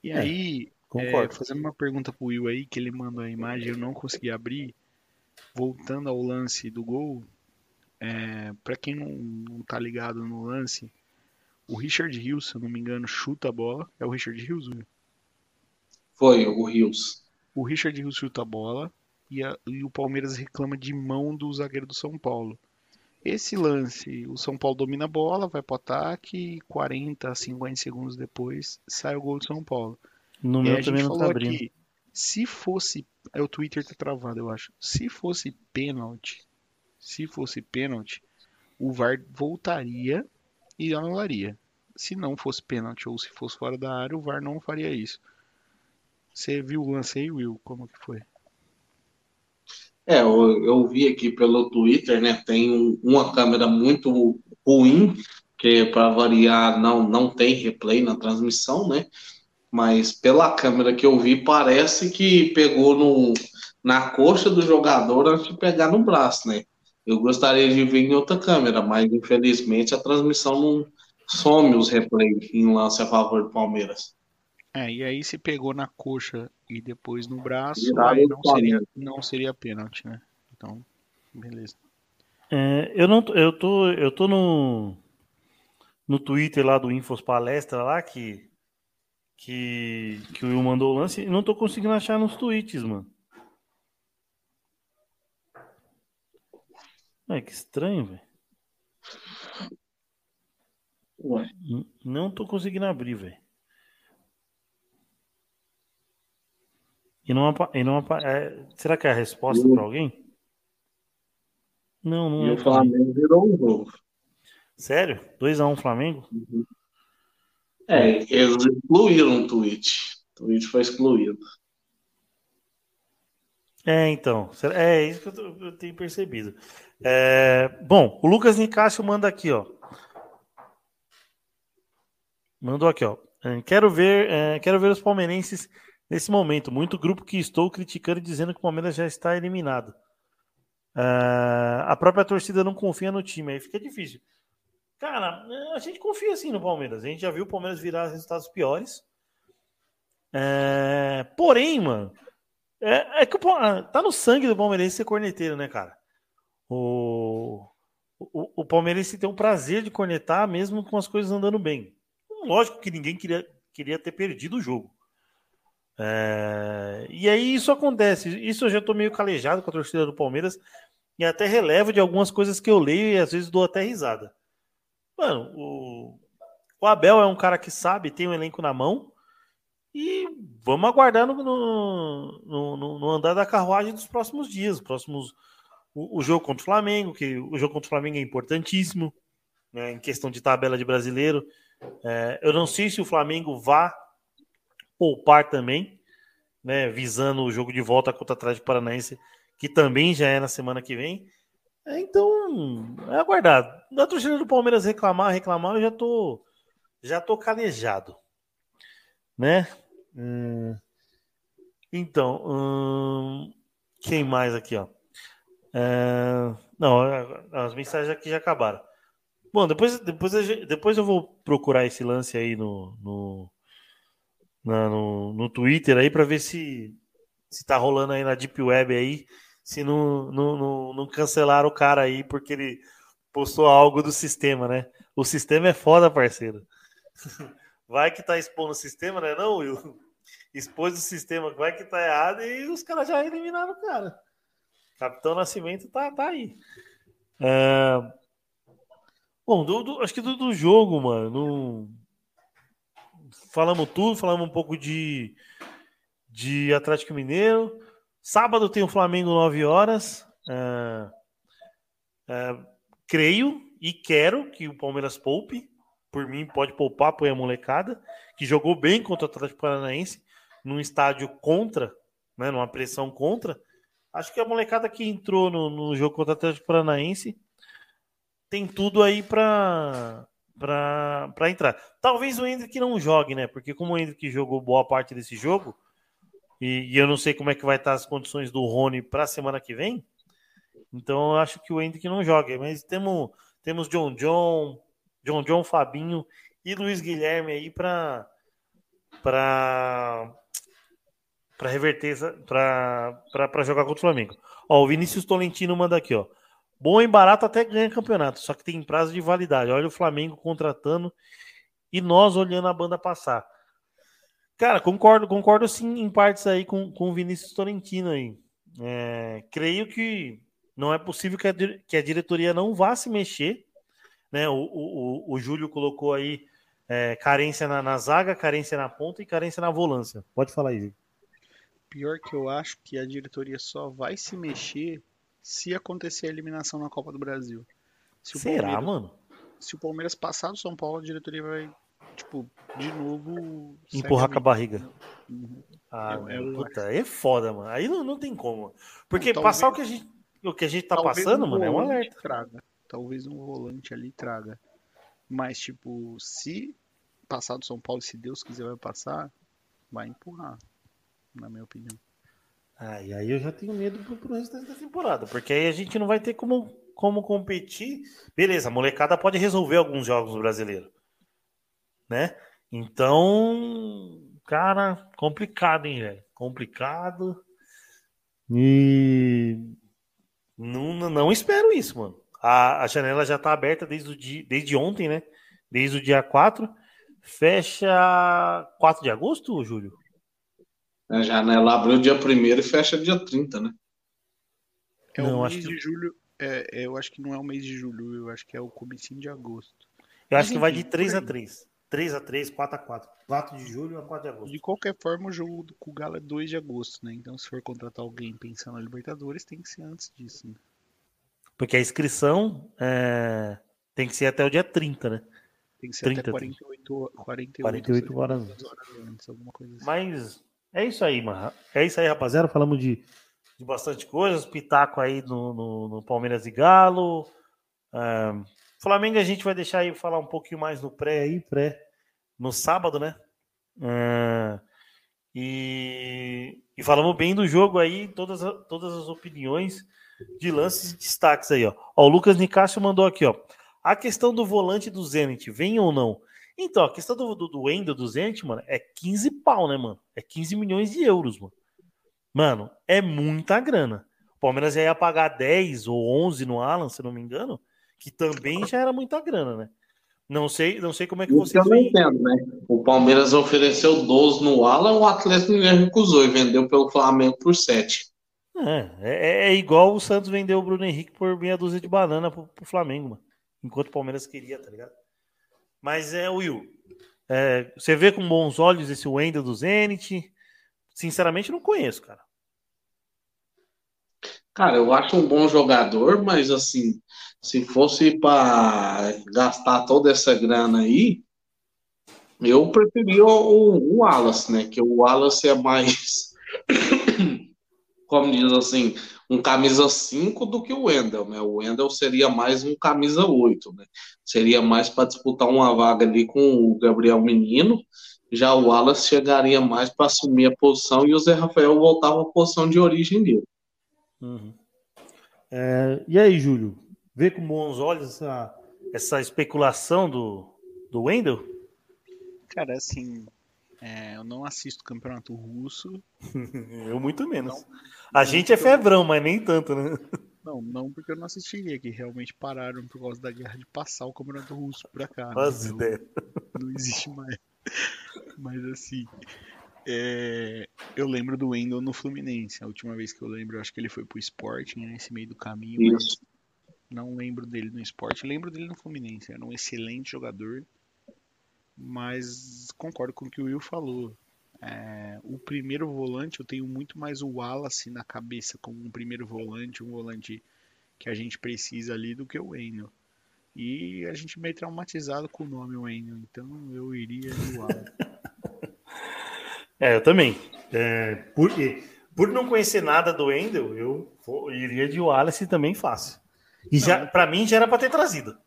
Speaker 4: E é, aí, é, fazendo uma pergunta pro Will aí, que ele mandou a imagem eu não consegui abrir. Voltando ao lance do gol, é, para quem não, não tá ligado no lance, o Richard Hills, se eu não me engano, chuta a bola. É o Richard Hills, Will?
Speaker 1: Foi, o Hills
Speaker 4: o Richard Rios chuta a bola e, a, e, o Palmeiras reclama de mão do zagueiro do São Paulo. Esse lance, o São Paulo domina a bola, vai para o ataque, 40, 50 segundos depois sai o gol do São Paulo.
Speaker 3: No e meu também não tá abrindo. Aqui,
Speaker 4: se fosse, é o Twitter tá travado, eu acho. Se fosse pênalti, se fosse pênalti, o VAR voltaria e anularia. Se não fosse pênalti ou se fosse fora da área, o VAR não faria isso. Você viu o lance aí, Will? Como que foi?
Speaker 1: É, eu, eu vi aqui pelo Twitter, né? Tem um- uma câmera muito ruim, que para variar não, não tem replay na transmissão, né? Mas pela câmera que eu vi, parece que pegou no, na coxa do jogador antes de pegar no braço, né? Eu gostaria de ver em outra câmera, mas infelizmente a transmissão não some os replays em lance a favor do Palmeiras.
Speaker 4: É, e aí se pegou na coxa e depois no braço, aí não seria, não seria pênalti, né? Então, beleza.
Speaker 3: É, eu não, tô- eu tô, eu tô no no Twitter lá do Infos Palestra lá que que que o Will mandou o lance e não tô conseguindo achar nos tweets, mano. É que estranho, velho. Não tô conseguindo abrir, velho. E não, e não é, será que é a resposta para alguém? Não, não
Speaker 1: E
Speaker 3: é.
Speaker 1: o Flamengo virou um jogo.
Speaker 3: Sério? 2x1 Flamengo?
Speaker 1: É, eles excluíram o tweet. O tweet foi excluído.
Speaker 3: É, então. É isso que eu, tô- eu tenho percebido. É, bom, o Lucas Nicásio manda aqui, ó. Mandou aqui, ó. É, Quero ver, é, quero ver os palmeirenses nesse momento. Muito grupo que estou criticando e dizendo que o Palmeiras já está eliminado. É, a própria torcida não confia no time, aí fica difícil. Cara, a gente confia sim no Palmeiras. A gente já viu o Palmeiras virar resultados piores. É, porém, mano, é, é que o Pa- tá no sangue do palmeirense ser corneteiro, né, cara? O, o, o palmeirense tem o prazer de cornetar mesmo com as coisas andando bem. Lógico que ninguém queria, queria ter perdido o jogo. É, e aí isso acontece. Isso eu já tô meio calejado com a torcida do Palmeiras e até relevo de algumas coisas que eu leio e às vezes dou até risada. Mano, o, o Abel é um cara que sabe, tem um elenco na mão. E vamos aguardar no, no, no- no andar da carruagem dos próximos dias. Próximos, o, o jogo contra o Flamengo, que o jogo contra o Flamengo é importantíssimo, né, em questão de tabela de brasileiro. É, eu não sei se o Flamengo vá poupar também, né, visando o jogo de volta contra o Atlético Paranaense, que também já é na semana que vem. É, então, é aguardar. Da torcida do Palmeiras reclamar, reclamar, eu já tô, já tô calejado, né? Hum, então, hum, quem mais aqui, ó? É, não, as mensagens aqui já acabaram. Bom, depois, depois, depois eu vou procurar esse lance aí no, no, na- no, no Twitter aí para ver se, se tá rolando aí na Deep Web aí, se não, não, não, não cancelaram o cara aí porque ele postou algo do sistema, né? O sistema é foda, parceiro. [LAUGHS] Vai que tá expondo o sistema, né? Não, Will? Expôs o sistema, vai que tá errado e os caras já eliminaram o cara. Capitão Nascimento tá, tá aí. É, Bom, do- do- acho que do, do jogo, mano. não- Falamos tudo, falamos um pouco de, de Atlético Mineiro. Sábado tem o Flamengo 9 horas. É, é, creio e quero que o Palmeiras poupe. Por mim, pode poupar, põe a molecada. Que jogou bem contra o Atlético Paranaense, num estádio contra, né, numa pressão contra. Acho que a molecada que entrou no, no jogo contra o Atlético Paranaense tem tudo aí para para entrar. Talvez o Hendrick não jogue, né? Porque como o Hendrick jogou boa parte desse jogo, e, e eu não sei como é que vai estar as condições do Rony para a semana que vem, então eu acho que o Hendrick não joga. Mas temos, temos John John, John John, Fabinho e Luiz Guilherme aí para para para reverter para jogar contra o Flamengo. Ó, o Vinícius Tolentino manda aqui, ó. Bom e barato até ganha campeonato, só que tem prazo de validade. Olha o Flamengo contratando e nós olhando a banda passar. Cara, concordo, concordo sim em partes aí com, com o Vinícius Tolentino aí. É, creio que não é possível que a, que a diretoria não vá se mexer. Né? O, o, o, Júlio colocou aí é, carência na, na zaga, carência na ponta e carência na volância. Pode falar aí.
Speaker 4: Pior que eu acho que a diretoria só vai se mexer se acontecer a eliminação na Copa do Brasil. Se o
Speaker 3: Será, mano?
Speaker 4: se o Palmeiras passar do São Paulo, a diretoria vai, tipo, de novo.
Speaker 3: Empurrar com a barriga. Ah,
Speaker 4: Eu- eu
Speaker 3: puta, aí é foda, mano. Aí não, não tem como. Porque
Speaker 4: Não, talvez-
Speaker 3: passar o que a gente, o que a gente tá passando,
Speaker 4: um
Speaker 3: mano, é um alerta.
Speaker 4: Traga. Talvez um volante ali traga. Mas, tipo, se passar do São Paulo, se Deus quiser vai passar, vai empurrar. Na minha opinião.
Speaker 3: Ah, e aí eu já tenho medo pro, pro restante da temporada, porque aí a gente não vai ter como, como competir. Beleza, a molecada pode resolver alguns jogos no brasileiro, né? Então, cara, complicado, hein, velho? Complicado. E não, não, espero isso, mano. A, a janela já tá aberta desde, o dia, desde ontem, né? Desde o dia 4. Fecha 4 de agosto, Júlio?
Speaker 1: A janela abriu dia 1 e fecha dia 30, né?
Speaker 4: É
Speaker 3: Não,
Speaker 4: o mês
Speaker 3: que-
Speaker 4: de julho. É, é, eu acho que não é o mês de julho, eu acho que é o comecinho de agosto.
Speaker 3: Eu acho
Speaker 4: Mas
Speaker 3: que vai de
Speaker 4: enfim,
Speaker 3: 3
Speaker 4: por
Speaker 3: a
Speaker 4: aí.
Speaker 3: 3. 3 a 3, 4 a 4. 4 de julho a 4 de agosto.
Speaker 4: De qualquer forma, o jogo do- com o Galo é 2 de agosto, né? Então, se for contratar alguém pensando na Libertadores, tem que ser antes disso, né?
Speaker 3: Porque a inscrição é, tem que ser até o dia 30, né?
Speaker 4: Tem que ser
Speaker 3: 30,
Speaker 4: até 48, 48,
Speaker 3: 48 horas
Speaker 4: horas antes, alguma coisa assim.
Speaker 3: Mas é isso aí, mano. É isso aí, rapaziada. Falamos de, de bastante coisa. Pitaco aí no, no- no Palmeiras e Galo. Flamengo a gente vai deixar aí falar um pouquinho mais no pré aí, pré. No sábado, né? E, e falamos bem do jogo aí, todas, todas as opiniões de lances e destaques aí, ó. Ó, o Lucas Nicásio mandou aqui, ó. A questão do volante do Zenit, vem ou não? Então, a questão do, do, do Wendel do Zenit, mano, é 15 pau, né, mano? É 15 milhões de euros, mano. Mano, é muita grana. O Palmeiras já ia pagar 10 ou 11 no Alan, se não me engano, que também já era muita grana, né? Não sei, não sei como é que vocês
Speaker 1: eu não entendo, né? O Palmeiras ofereceu 12 no Alan, o Atlético Mineiro recusou e vendeu pelo Flamengo por 7.
Speaker 3: É, é, é igual o Santos vendeu o Bruno Henrique por meia dúzia de banana pro, pro Flamengo, mano. Enquanto o Palmeiras queria, tá ligado? Mas é, Will, é, você vê com bons olhos esse Wendel do Zenit? Sinceramente, não conheço, cara.
Speaker 1: Cara, eu acho um bom jogador, mas assim, se fosse para gastar toda essa grana aí, eu preferia o, o Wallace, né? Que o Wallace é mais, como diz assim, um camisa 5 do que o Wendel, né? O Wendel seria mais um camisa 8, né? Seria mais para disputar uma vaga ali com o Gabriel Menino. Já o Wallace chegaria mais para assumir a posição e o Zé Rafael voltava à posição de origem dele.
Speaker 3: Uhum. É, e aí, Júlio? Vê com bons olhos essa, essa especulação do, do Wendel?
Speaker 4: Cara, assim, é, eu não assisto campeonato russo. [LAUGHS]
Speaker 3: Eu muito menos. A gente é febrão, mas nem tanto, né?
Speaker 4: Não, não porque eu não assistiria, que realmente pararam por causa da guerra de passar o campeonato russo pra cá. né?
Speaker 3: Faz
Speaker 4: Então,
Speaker 3: ideia.
Speaker 4: não existe mais. Mas assim, é, eu lembro do Wendel no Fluminense. A última vez que eu lembro, eu acho que ele foi pro Sporting, né, nesse meio do caminho. mas
Speaker 1: Isso.
Speaker 4: Não lembro dele no esporte, lembro dele no Fluminense. Era um excelente jogador, mas concordo com o que o Will falou. É, o primeiro volante, eu tenho muito mais o Wallace na cabeça como um primeiro volante, um volante que a gente precisa ali do que o Wendel. E a gente meio traumatizado com o nome Wendel, então eu iria de Wallace. [LAUGHS]
Speaker 3: É, eu também. É, por, por não conhecer nada do Wendel, eu vou- iria de Wallace também fácil. E já, pra mim já era pra ter trazido.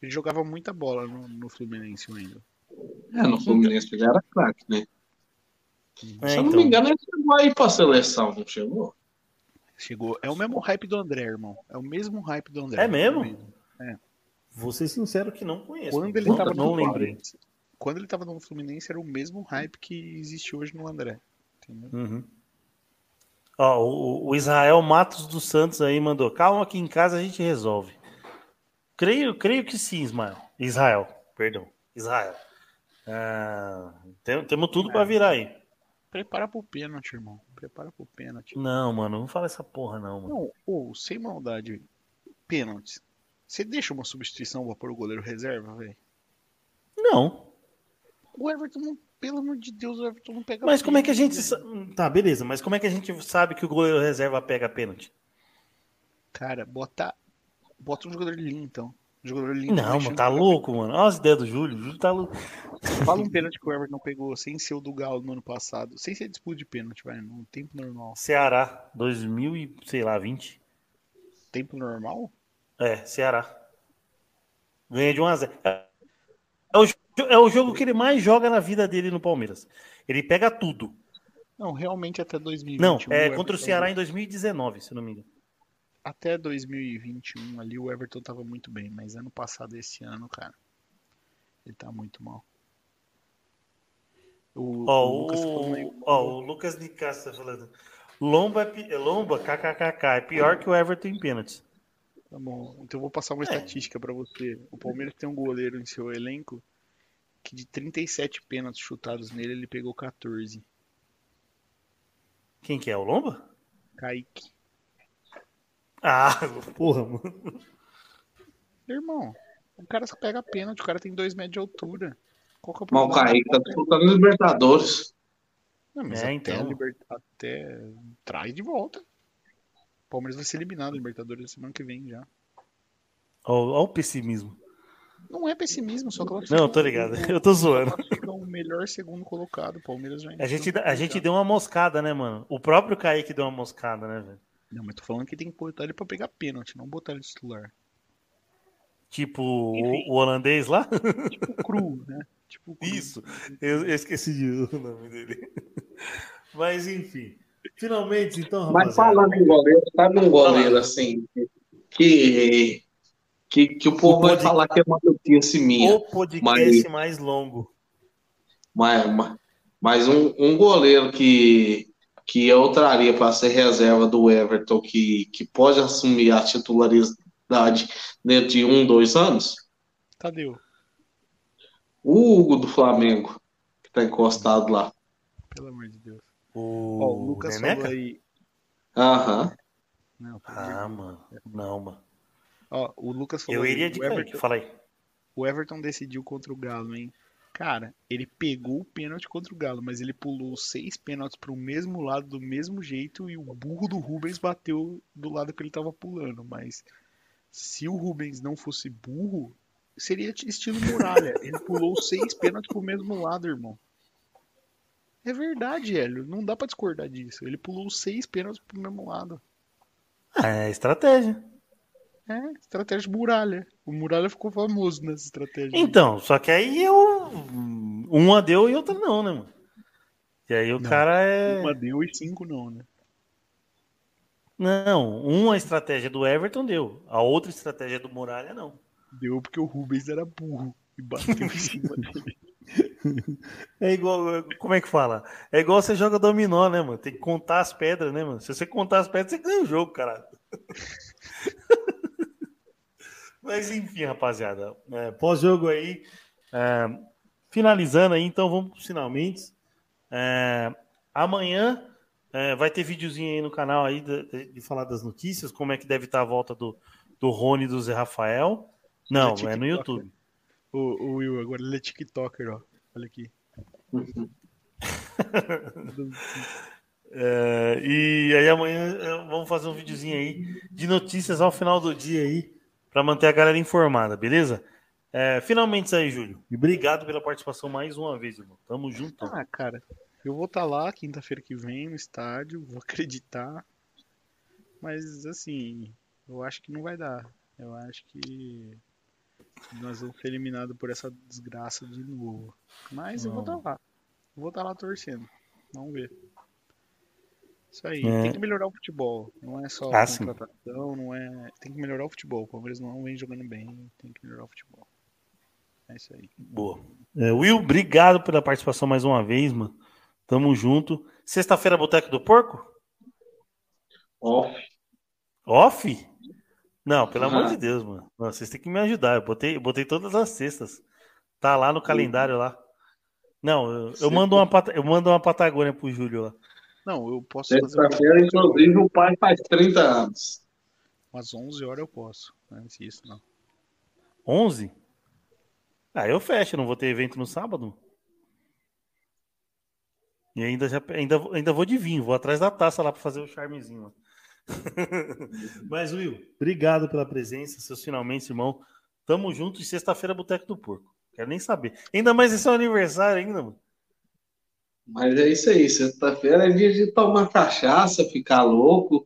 Speaker 4: Ele jogava muita bola no, no Fluminense, o Wendel.
Speaker 1: É, no Fluminense ele era craque, né?
Speaker 3: É,
Speaker 1: Se eu não
Speaker 3: então.
Speaker 1: me engano, ele chegou aí pra seleção, não chegou?
Speaker 4: Chegou. É o mesmo hype do André, irmão. É o mesmo hype do André.
Speaker 3: É mesmo?
Speaker 4: É.
Speaker 3: Vou ser sincero que não conheço.
Speaker 4: Quando ele
Speaker 3: não,
Speaker 4: tava
Speaker 3: não
Speaker 4: no
Speaker 3: lembrei.
Speaker 4: Fluminense, quando ele tava no Fluminense era o mesmo hype que existe hoje no André. Entendeu?
Speaker 3: Uhum. Ó, o, o Israel Matos dos Santos aí mandou. Calma que em casa a gente resolve. Creio, creio que sim, Ismael. Israel, perdão. Israel. Ah, tem- temos tudo pra virar aí.
Speaker 4: Prepara pro pênalti, irmão. Prepara pro pênalti.
Speaker 3: Não, mano, não fala essa porra, não, mano.
Speaker 4: Não, ou sem maldade, pênaltis. Você deixa uma substituição pra pôr o goleiro reserva, velho?
Speaker 3: Não.
Speaker 4: O Everton, não, pelo amor de Deus, o Everton não pega
Speaker 3: Mas como é que a gente.
Speaker 4: pênalti.
Speaker 3: Tá, beleza, mas como é que a gente sabe que o goleiro reserva pega pênalti?
Speaker 4: Cara, bota. Bota um jogador de linha, então. Jogador lindo.
Speaker 3: Não,
Speaker 4: mas
Speaker 3: mano, tá louco, mano. Olha as ideias do Júlio. O Júlio tá louco.
Speaker 4: Fala um pênalti que o Everton pegou sem ser o do Galo no ano passado. Sem ser disputa de pênalti, vai, no tempo normal.
Speaker 3: Ceará, 2000 e, sei lá, 20.
Speaker 4: Tempo normal?
Speaker 3: É, Ceará. Ganha de 1 a 0. É o, é o jogo que ele mais joga na vida dele no Palmeiras. Ele pega tudo.
Speaker 4: Não, realmente até 2021.
Speaker 3: Não, é contra o Ceará em 2019, se não me engano.
Speaker 4: Até 2021 ali o Everton tava muito bem, mas ano passado esse ano, cara, ele tá muito mal. O,
Speaker 3: Ó,
Speaker 4: o Lucas
Speaker 3: o, ó, o Lucas Nicasso tá falando. Lomba, é pi- Lomba, kkkk, é pior que o Everton em pênaltis.
Speaker 4: Tá bom, então eu vou passar uma
Speaker 3: É.
Speaker 4: estatística pra você. O Palmeiras tem um goleiro em seu elenco que de 37 pênaltis chutados nele, ele pegou 14.
Speaker 3: Quem que é? O Lomba?
Speaker 4: Kaique.
Speaker 3: Ah, porra, mano.
Speaker 4: Irmão, o cara só pega pênalti, o cara tem 2 metros de altura. Qual que é o problema?
Speaker 1: Kaique tá disputando Libertadores.
Speaker 4: Não, mas
Speaker 3: É,
Speaker 4: até,
Speaker 3: então.
Speaker 4: liber- até traz de volta. O Palmeiras vai ser eliminado da Libertadores na semana que vem já.
Speaker 3: Ó o pessimismo.
Speaker 4: Não é pessimismo, só que
Speaker 3: Não, tô ligado. Eu tô zoando.
Speaker 4: O melhor segundo colocado. O Palmeiras já
Speaker 3: A gente,
Speaker 4: entrou
Speaker 3: a gente deu uma moscada, né, mano? O próprio Kaique deu uma moscada, né, velho?
Speaker 4: Não, mas tô falando que tem que botar ele pra pegar pênalti, não botar ele de titular.
Speaker 3: Tipo o, o holandês lá?
Speaker 4: Tipo cru, né? Tipo cru.
Speaker 3: Isso. Eu, eu esqueci de o nome dele. Mas enfim. Finalmente, então,
Speaker 1: Mas
Speaker 3: rapaziada.
Speaker 1: falando em goleiro, sabe um goleiro assim que, que, que o povo vai
Speaker 3: pode-
Speaker 1: falar que é uma notícia minha.
Speaker 3: O podcast mais longo.
Speaker 1: Mas, mas, mas um, um goleiro que, que eu traria para ser reserva do Everton, que, que pode assumir a titularidade dentro de um, dois anos,
Speaker 4: Tadeu,
Speaker 1: o Hugo do Flamengo, que está encostado lá.
Speaker 4: pelo amor de Deus.
Speaker 3: O,
Speaker 4: Ó, o Lucas
Speaker 3: Neneca?
Speaker 4: falou aí.
Speaker 1: Aham.
Speaker 4: Não,
Speaker 3: Ah, mano. Não, mano.
Speaker 4: Ó, o Lucas falou
Speaker 3: Eu iria de
Speaker 4: o. Everton,
Speaker 3: Fala aí.
Speaker 4: o Everton decidiu contra o Galo, hein? Cara, ele pegou o pênalti contra o Galo, mas ele pulou seis pênaltis pro mesmo lado, do mesmo jeito, e o burro do Rubens bateu do lado que ele tava pulando. Mas se o Rubens não fosse burro, seria estilo muralha. Ele pulou seis pênaltis pro mesmo lado, irmão. É verdade, Hélio. Não dá pra discordar disso. Ele pulou seis pênaltis pro mesmo lado.
Speaker 3: É estratégia.
Speaker 4: É, estratégia muralha. O muralha ficou famoso nessa estratégia.
Speaker 3: Então, só que aí eu. Uma deu e outra não, né, mano? E aí o
Speaker 4: Não.
Speaker 3: cara é.
Speaker 4: Uma deu e cinco não, né?
Speaker 3: Não, uma estratégia do Everton deu. A outra estratégia do Muralha, não.
Speaker 4: Deu porque o Rubens era burro e bateu em cima [LAUGHS] dele.
Speaker 3: É igual. Como é que fala? É igual você joga dominó, né, mano? Tem que contar as pedras, né, mano? Se você contar as pedras, você ganha o jogo, cara. [LAUGHS] Mas enfim, rapaziada. É, Pós-jogo aí. é, finalizando aí, então vamos pros finalmente. É, amanhã é, vai ter videozinho aí no canal aí de, de- de falar das notícias, como é que deve estar a volta do, do Rony e do Zé Rafael. Não,
Speaker 4: é
Speaker 3: é no. YouTube.
Speaker 4: O, o Will, agora ele é TikToker, ó. Olha aqui. [LAUGHS]
Speaker 3: É, e aí amanhã vamos fazer um videozinho aí de notícias ao final do dia aí para manter a galera informada, beleza? É, finalmente isso aí, Júlio. E obrigado pela participação mais uma vez, irmão. Tamo junto.
Speaker 4: Ah, cara, eu vou estar lá quinta-feira que vem no estádio, vou [LAUGHS] acreditar. Mas, assim, eu acho que não vai dar. Eu acho que nós vamos ser eliminados por essa desgraça de novo. Mas eu vou estar lá. Eu vou estar lá torcendo. Vamos ver. Isso aí.
Speaker 3: É.
Speaker 4: Tem que melhorar o futebol. Não é só
Speaker 3: Ah, sim.
Speaker 4: contratação, não é. Tem que melhorar o futebol. O Palmeiras não vem jogando bem. Tem que melhorar o futebol. É isso aí.
Speaker 3: Boa. É, Will, obrigado pela participação mais uma vez, mano. Tamo junto. Sexta-feira, Boteco do Porco?
Speaker 1: Off.
Speaker 3: Off? Não, pelo
Speaker 1: Aham.
Speaker 3: amor de Deus, mano. Não, vocês têm que me ajudar. Eu botei, eu botei todas as sextas. Tá lá no calendário lá. Não, eu, eu mando uma, eu mando uma Patagônia pro Júlio lá.
Speaker 4: Não, eu posso
Speaker 1: Sexta-feira, inclusive, o pai faz 30 anos.
Speaker 4: umas 11 horas eu posso. Antes disso, não.
Speaker 3: 11? Ah, eu fecho, não vou ter evento no sábado. E ainda, já, ainda, vou- ainda vou de vinho, vou atrás da taça lá para fazer o charmezinho. lá. [LAUGHS] Mas, Will, obrigado pela presença, seus finalmente, irmão. Tamo junto e sexta-feira Boteco do Porco. Quero nem saber. Ainda mais esse é o aniversário ainda, mano.
Speaker 1: Mas é isso aí, sexta-feira é dia de tomar cachaça, ficar louco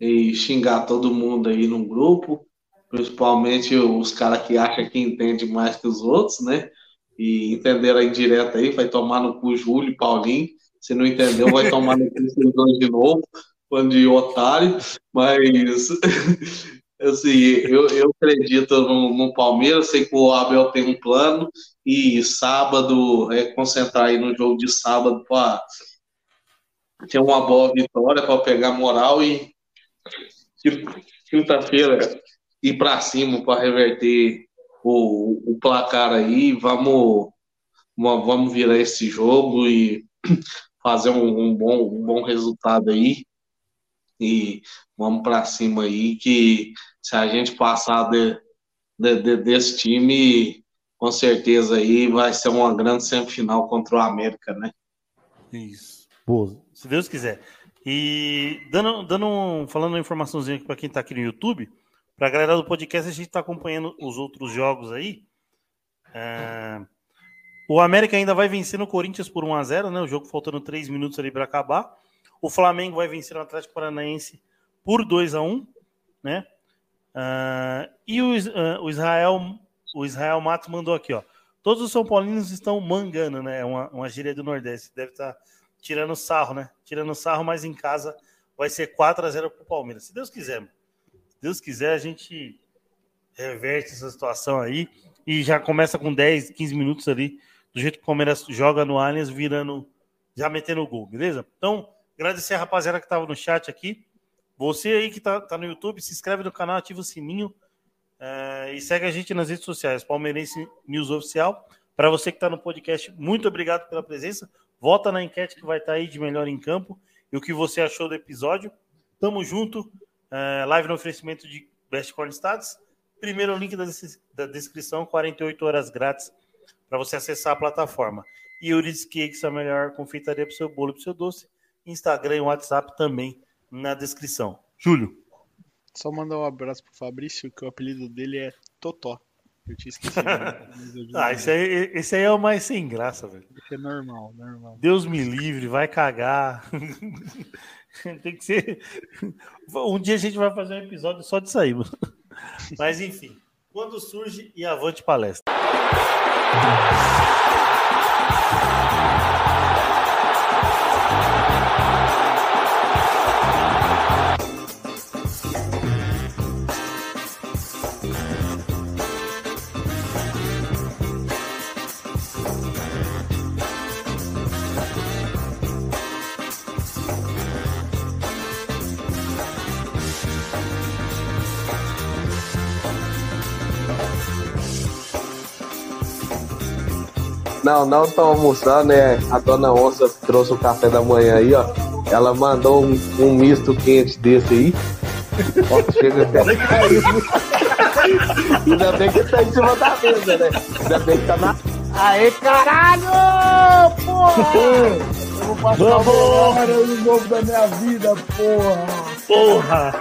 Speaker 1: e xingar todo mundo aí num grupo, principalmente os caras que acham que entende mais que os outros, né? E entenderam a indireta aí, vai tomar no cu Júlio Paulinho. Se não entendeu, vai tomar no cu de novo, quando de otário. Mas assim, eu, eu acredito no, no Palmeiras, sei que o Abel tem um plano e sábado é concentrar aí no jogo de sábado para ter uma boa vitória para pegar moral e quinta-feira ir para cima para reverter o, o placar aí, vamos vamos virar esse jogo e fazer um, um bom um bom resultado aí. E vamos para cima aí que se a gente passar de, de, de, desse time com certeza aí vai ser uma grande semifinal contra o América, né?
Speaker 3: Isso. Boa. Se Deus quiser. E dando, dando um, falando uma informaçãozinha aqui para quem está aqui no YouTube, para a galera do podcast, a gente está acompanhando os outros jogos aí. É... O América ainda vai vencer no Corinthians por 1 a 0 né? O jogo faltando 3 minutos ali para acabar. O Flamengo vai vencer o Atlético Paranaense por 2 a 1 né? Uh, e o, uh, o Israel o Israel Matos mandou aqui, ó. Todos os São Paulinos estão mangando, né? É uma, uma gíria do Nordeste. Deve estar tá tirando sarro, né? Tirando sarro, mas em casa vai ser 4 a 0 para o Palmeiras. Se Deus quiser, Se Deus quiser, a gente reverte essa situação aí e já começa com 10, 15 minutos ali, do jeito que o Palmeiras joga no Allianz, virando, já metendo o gol, beleza? Então, agradecer a rapaziada que estava no chat aqui. Você aí que está tá no YouTube, se inscreve no canal, ativa o sininho Uh, e segue a gente nas redes sociais, Palmeirense News Oficial. Para você que está no podcast, muito obrigado pela presença. Vota na enquete que vai estar tá aí de melhor em campo e o que você achou do episódio. Tamo junto. Uh, live no oferecimento de Best Corn Stats. Primeiro link da, da descrição, 48 horas grátis para você acessar a plataforma. E Uri's Cakes, a melhor confeitaria para o seu bolo para o seu doce. Instagram e WhatsApp também na descrição. Júlio.
Speaker 4: Só mandar um abraço pro Fabrício, que o apelido dele é Totó. Eu tinha esquecido. [LAUGHS]
Speaker 3: ah, esse aí, esse aí é o mais sem graça, velho.
Speaker 4: Esse é normal, normal.
Speaker 3: Deus me livre, vai cagar. [LAUGHS] Tem que ser. Um dia a gente vai fazer um episódio só de sair. Mas enfim, quando surge e avante palestra.
Speaker 5: Não, não estão almoçando, né? A dona Onça trouxe o café da manhã aí, ó. Ela mandou um, um misto quente desse aí. Ó, chega até caiu. Ainda bem que tá em cima da mesa, né? Ainda bem que tá na.
Speaker 2: Aê, caralho! Porra! Eu vou passar Vamos. o melhor ano novo da minha vida, porra!
Speaker 3: Porra!